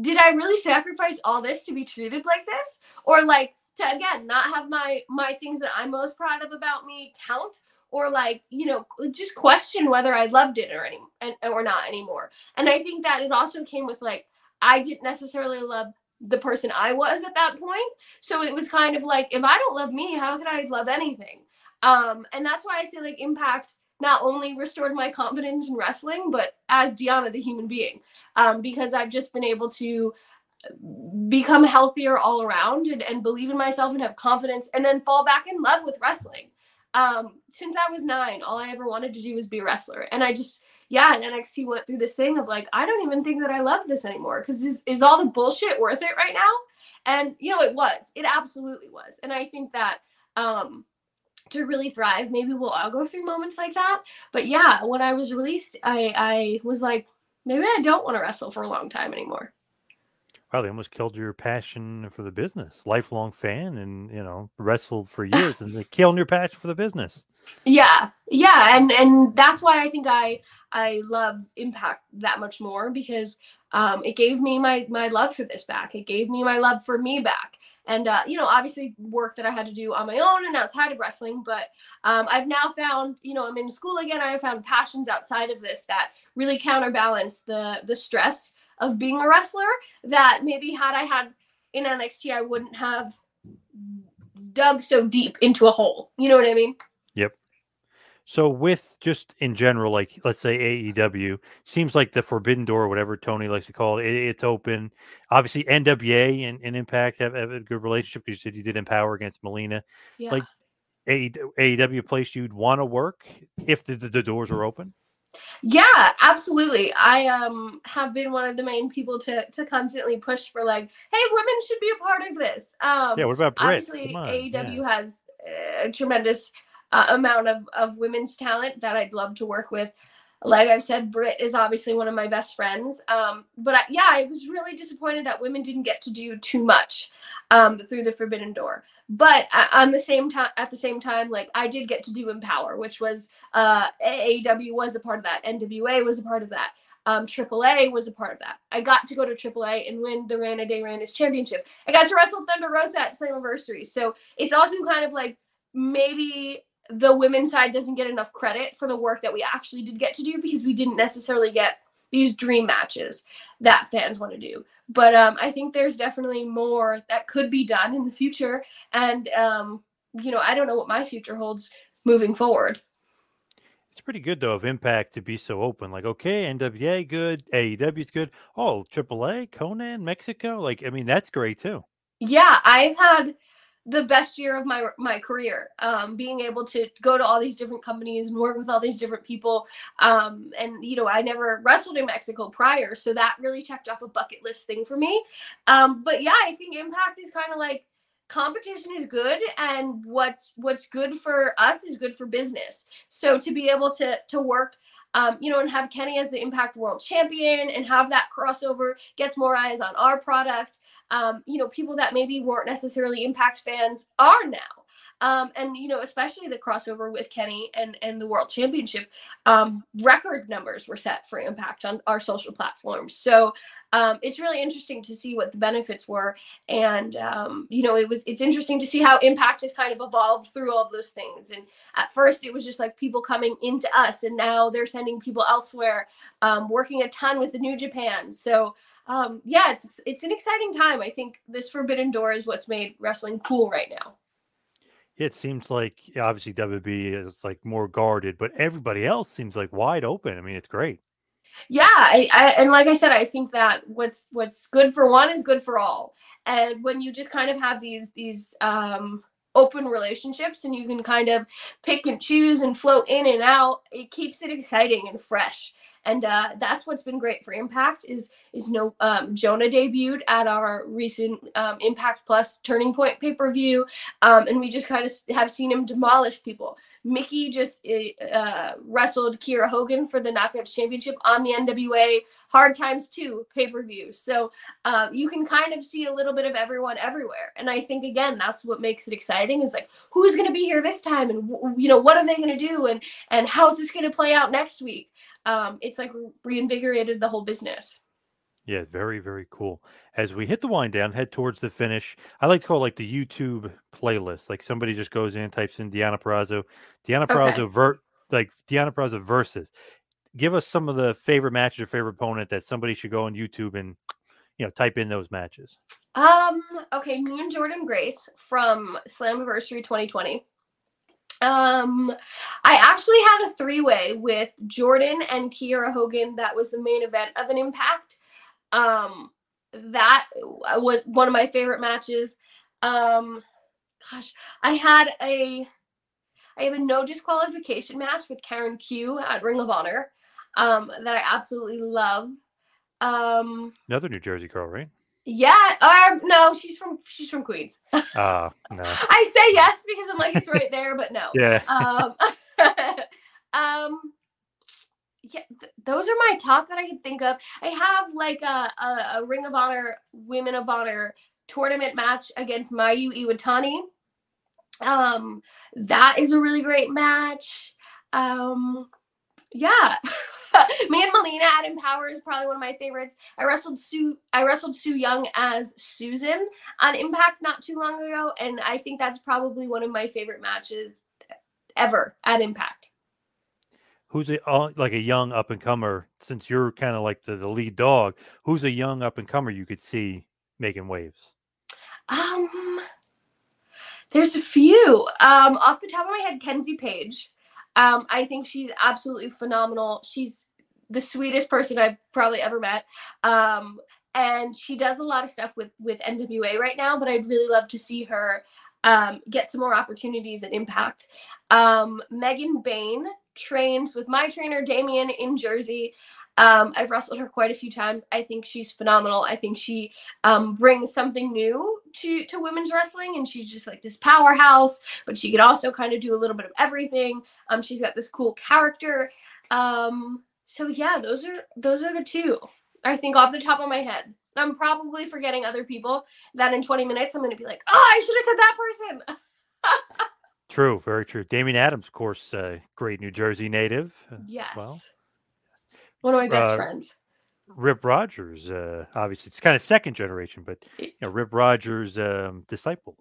did i really sacrifice all this to be treated like this? Or like to again not have my my things that i'm most proud of about me count? Or like you know just question whether i loved it or any or not anymore. And i think that it also came with like i didn't necessarily love the person I was at that point. So it was kind of like, if I don't love me, how can I love anything? Um, and that's why I say like Impact not only restored my confidence in wrestling, but as Deonna, the human being, um, because I've just been able to become healthier all around and, and believe in myself and have confidence and then fall back in love with wrestling. Um, since I was nine, all I ever wanted to do was be a wrestler. And I just, yeah, and NXT went through this thing of like, I don't even think that I love this anymore because is, is all the bullshit worth it right now? And you know, it was. It absolutely was. And I think that um to really thrive, maybe we'll all go through moments like that. But yeah, when I was released, I I was like, maybe I don't want to wrestle for a long time anymore. Wow, they almost killed your passion for the business. Lifelong fan, and you know, wrestled for years, and they killed your passion for the business. Yeah, yeah, and and that's why I think I I love Impact that much more because um, it gave me my my love for this back. It gave me my love for me back, and uh, you know, obviously work that I had to do on my own and outside of wrestling. But um, I've now found, you know, I'm in school again. I have found passions outside of this that really counterbalance the the stress of being a wrestler. That maybe had I had in NXT, I wouldn't have dug so deep into a hole. You know what I mean? So with just in general, like let's say AEW, seems like the forbidden door, whatever Tony likes to call it, it's open. Obviously, NWA and, and Impact have, have, a good relationship because you said you did EmPowerrr against Melina. Yeah. Like AEW place you'd want to work if the, the, the doors are open. Yeah, absolutely. I um have been one of the main people to to constantly push for like, hey, women should be a part of this. Um, yeah. What about Britt? Obviously, AEW yeah. has a tremendous uh, amount of of women's talent that I'd love to work with. Like I've said, Britt is obviously one of my best friends. Um, but I, yeah, I was really disappointed that women didn't get to do too much um, through the Forbidden Door. But uh, on the same time, at the same time, like I did get to do EmPowerrr, which was uh, AAW was a part of that, NWA was a part of that. Um, AAA was a part of that. I got to go to AAA and win the Reina de Reinas championship. I got to wrestle Thunder Rosa at Slammiversary. So it's also kind of like maybe the women's side doesn't get enough credit for the work that we actually did get to do because we didn't necessarily get these dream matches that fans want to do. But um, I think there's definitely more that could be done in the future. And, um, you know, I don't know what my future holds moving forward. It's pretty good though of Impact to be so open. Like, okay, NWA good, AEW's good. Oh, AAA, Conan, Mexico. Like, I mean, that's great too. Yeah, I've had the best year of my my career. Um, being able to go to all these different companies and work with all these different people. Um, and you know i never wrestled in mexico prior so that really checked off a bucket list thing for me. Um, but yeah i think impact is kind of like competition is good and what's what's good for us is good for business. So to be able to to work um, you know, and have Kenny as the Impact World Champion and have that crossover gets more eyes on our product um, you know, people that maybe weren't necessarily Impact fans are now. Um, and you know, especially the crossover with Kenny and and the World Championship, um, record numbers were set for Impact on our social platforms. So um, it's really interesting to see what the benefits were, and um, you know, it was it's interesting to see how Impact has kind of evolved through all of those things. And at first, it was just like people coming into us, and now they're sending people elsewhere, um, working a ton with the New Japan. So um, yeah, it's it's an exciting time. I think this Forbidden Door is what's made wrestling cool right now. It seems like obviously WB is like more guarded, but everybody else seems like wide open. I mean, it's great. Yeah, I, I, and like I said, I think that what's what's good for one is good for all. And when you just kind of have these these um, open relationships and you can kind of pick and choose and float in and out, it keeps it exciting and fresh and uh, that's what's been great for Impact is is you know um, Jonah debuted at our recent um, Impact Plus Turning Point pay per view, um, and we just kind of have seen him demolish people. Mickie just eh, uh, wrestled Kiera Hogan for the Knockouts Championship on the NWA Hard Times 2 pay per view. So um, you can kind of see a little bit of everyone everywhere. And I think, again, that's what makes it exciting is like, who's going to be here this time? And, you know, what are they going to do? And, and how's this going to play out next week? Um, it's like reinvigorated the whole business. Yeah, very, very cool. As we hit the wind down, head towards the finish. I like to call it like the YouTube playlist. Like somebody just goes in, types in Deonna Purrazzo, Deonna Purrazzo Okay. vert like Deonna Purrazzo versus. Give us some of the favorite matches or favorite opponent that somebody should go on YouTube and you know type in those matches. Um, okay, me and Jordynne Grace from Slammiversary 2020. Um, I actually had a three-way with Jordynne and Kiera Hogan. That was the main event of an impact. Um, that was one of my favorite matches. Um, gosh, I had a I have a no disqualification match with Karen Q at Ring of Honor. Um, that I absolutely love. Um, Another New Jersey girl, right? Yeah, or no, she's from she's from Queens. Ah, no. I say yes because I'm like it's right there, but no. Yeah. Um, um, yeah, th- those are my top that I can think of. I have like a, a, a Ring of Honor, Women of Honor tournament match against Mayu Iwatani. Um, that is a really great match. Um, yeah. me and Melina at EmPowerrr is probably one of my favorites. I wrestled Sue. I wrestled Su Yung as Susan on Impact not too long ago, and I think that's probably one of my favorite matches ever at Impact. Who's a uh, like a young up and comer? Since you're kind of like the, the lead dog, who's a young up and comer you could see making waves? Um, there's a few. Um, off the top of my head, Kenzie Paige. Um, I think she's absolutely phenomenal. She's the sweetest person I've probably ever met. Um, and she does a lot of stuff with with NWA right now, but I'd really love to see her um, get some more opportunities at Impact. Um, Megan Bayne trains with my trainer Damian in Jersey. Um, I've wrestled her quite a few times. I think she's phenomenal. I think she um, brings something new to to women's wrestling, and she's just like this powerhouse. But she could also kind of do a little bit of everything. Um, she's got this cool character. Um, so yeah, those are those are the two. I think off the top of my head. I'm probably forgetting other people that in 20 minutes I'm going to be like, oh, I should have said that person. true, very true. Damian Adams, of course, uh, great New Jersey native. uh, yes. Well, One of my best uh, friends. Rip Rogers, uh, obviously, it's kind of second generation, but you know, Rip Rogers' um, disciple.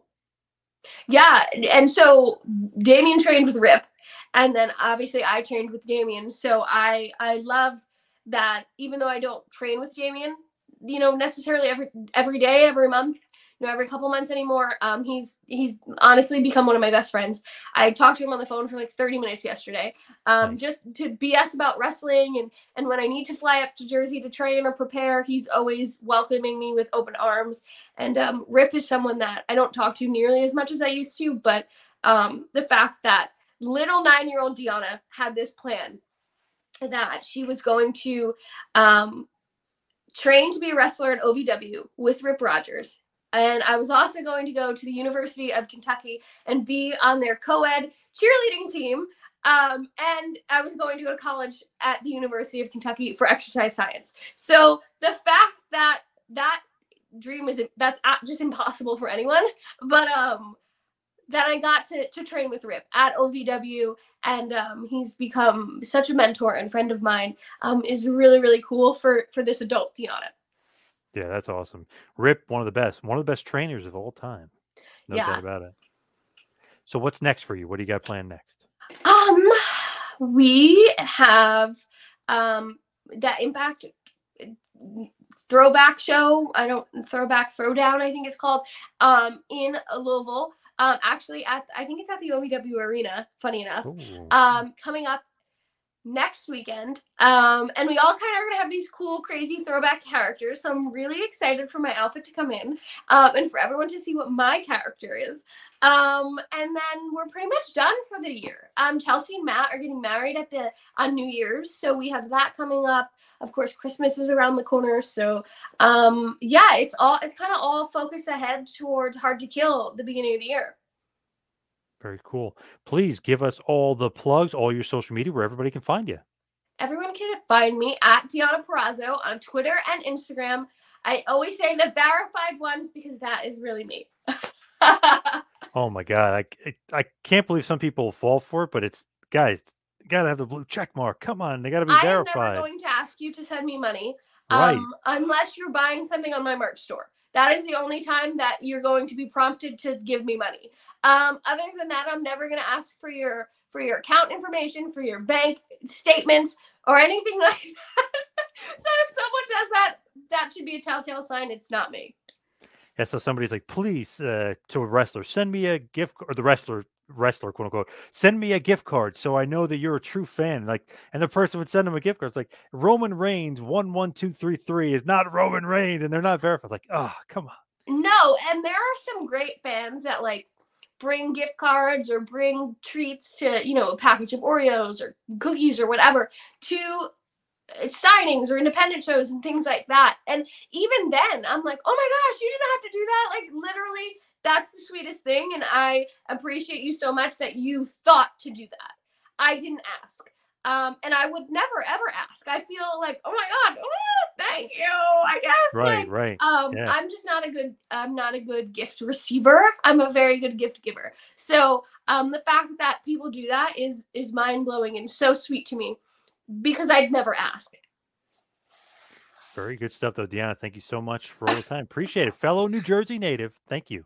Yeah, and so Damian trained with Rip, and then obviously I trained with Damian. So I I love that even though I don't train with Damian, you know, necessarily every every day, every month, you know, every couple months anymore. Um, he's he's honestly become one of my best friends. I talked to him on the phone for like 30 minutes yesterday, um, just to BS about wrestling and and when I need to fly up to Jersey to train or prepare, he's always welcoming me with open arms. And um, Rip is someone that I don't talk to nearly as much as I used to, but um, the fact that little nine year old Deonna had this plan that she was going to um, train to be a wrestler at OVW with Rip Rogers. And I was also going to go to the University of Kentucky and be on their co ed cheerleading team. Um, and I was going to go to college at the University of Kentucky for exercise science. So the fact that that dream is that's just impossible for anyone, but um, that I got to to train with Rip at OVW, and um, he's become such a mentor and friend of mine. Um, is really really cool for for this adult Deonna. Yeah, that's awesome. Rip, one of the best, one of the best trainers of all time. No Yeah. doubt about it. So, what's next for you? What do you got planned next? Um, we have um that Impact throwback show. I don't throwback throwdown. I think it's called um in Louisville. Um, actually at I think it's at the OVW Arena. Funny enough. Ooh. um, coming up next weekend. Um, and we all kind of are gonna have these cool, crazy throwback characters. So I'm really excited for my outfit to come in, um, and for everyone to see what my character is. Um, and then we're pretty much done for the year. Um, Chelsea and Matt are getting married at the on New Year's, so we have that coming up. Of course, Christmas is around the corner, so um, yeah, it's all it's kind of all focused ahead towards Hard to Kill the beginning of the year. Very cool. Please give us all the plugs, all your social media, where everybody can find you. Everyone can find me at Deonna Purrazzo on Twitter and Instagram. I always say the verified ones because that is really me. Oh my god, I I, I can't believe some people fall for it, but it's guys gotta have the blue check mark. Come on, they gotta be verified. I am never going to ask you to send me money Right. um, unless you're buying something on my merch store. That is the only time that you're going to be prompted to give me money. Um, other than that, I'm never going to ask for your for your account information, for your bank statements, or anything like that. so if someone does that, that should be a telltale sign it's not me. Yeah, so somebody's like, please, uh, to a wrestler, send me a gift or the wrestler wrestler quote unquote send me a gift card so i know that you're a true fan like and the person would send them a gift card it's like roman reigns 11233 is not roman reigns and they're not verified like oh come on No, and there are some great fans that like bring gift cards or bring treats to, you know, a package of Oreos or cookies or whatever to uh, signings or independent shows and things like that. And even then, I'm like, oh my gosh, you didn't have to do that. Like, literally, that's the sweetest thing. And I appreciate you so much that you thought to do that. I didn't ask. Um, and I would never ever ask. I feel like, oh my god, oh, thank you. I guess. Right, like, right. Um, Yeah. I'm just not a good. I'm not a good gift receiver. I'm a very good gift giver. So, um, the fact that people do that is is mind blowing and so sweet to me. because I'd never ask. Very good stuff, though, Deonna. Thank you so much for all the time. Appreciate it. Fellow New Jersey native. Thank you.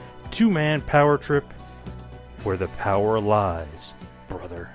Two Man Power Trip, where the power lies brother.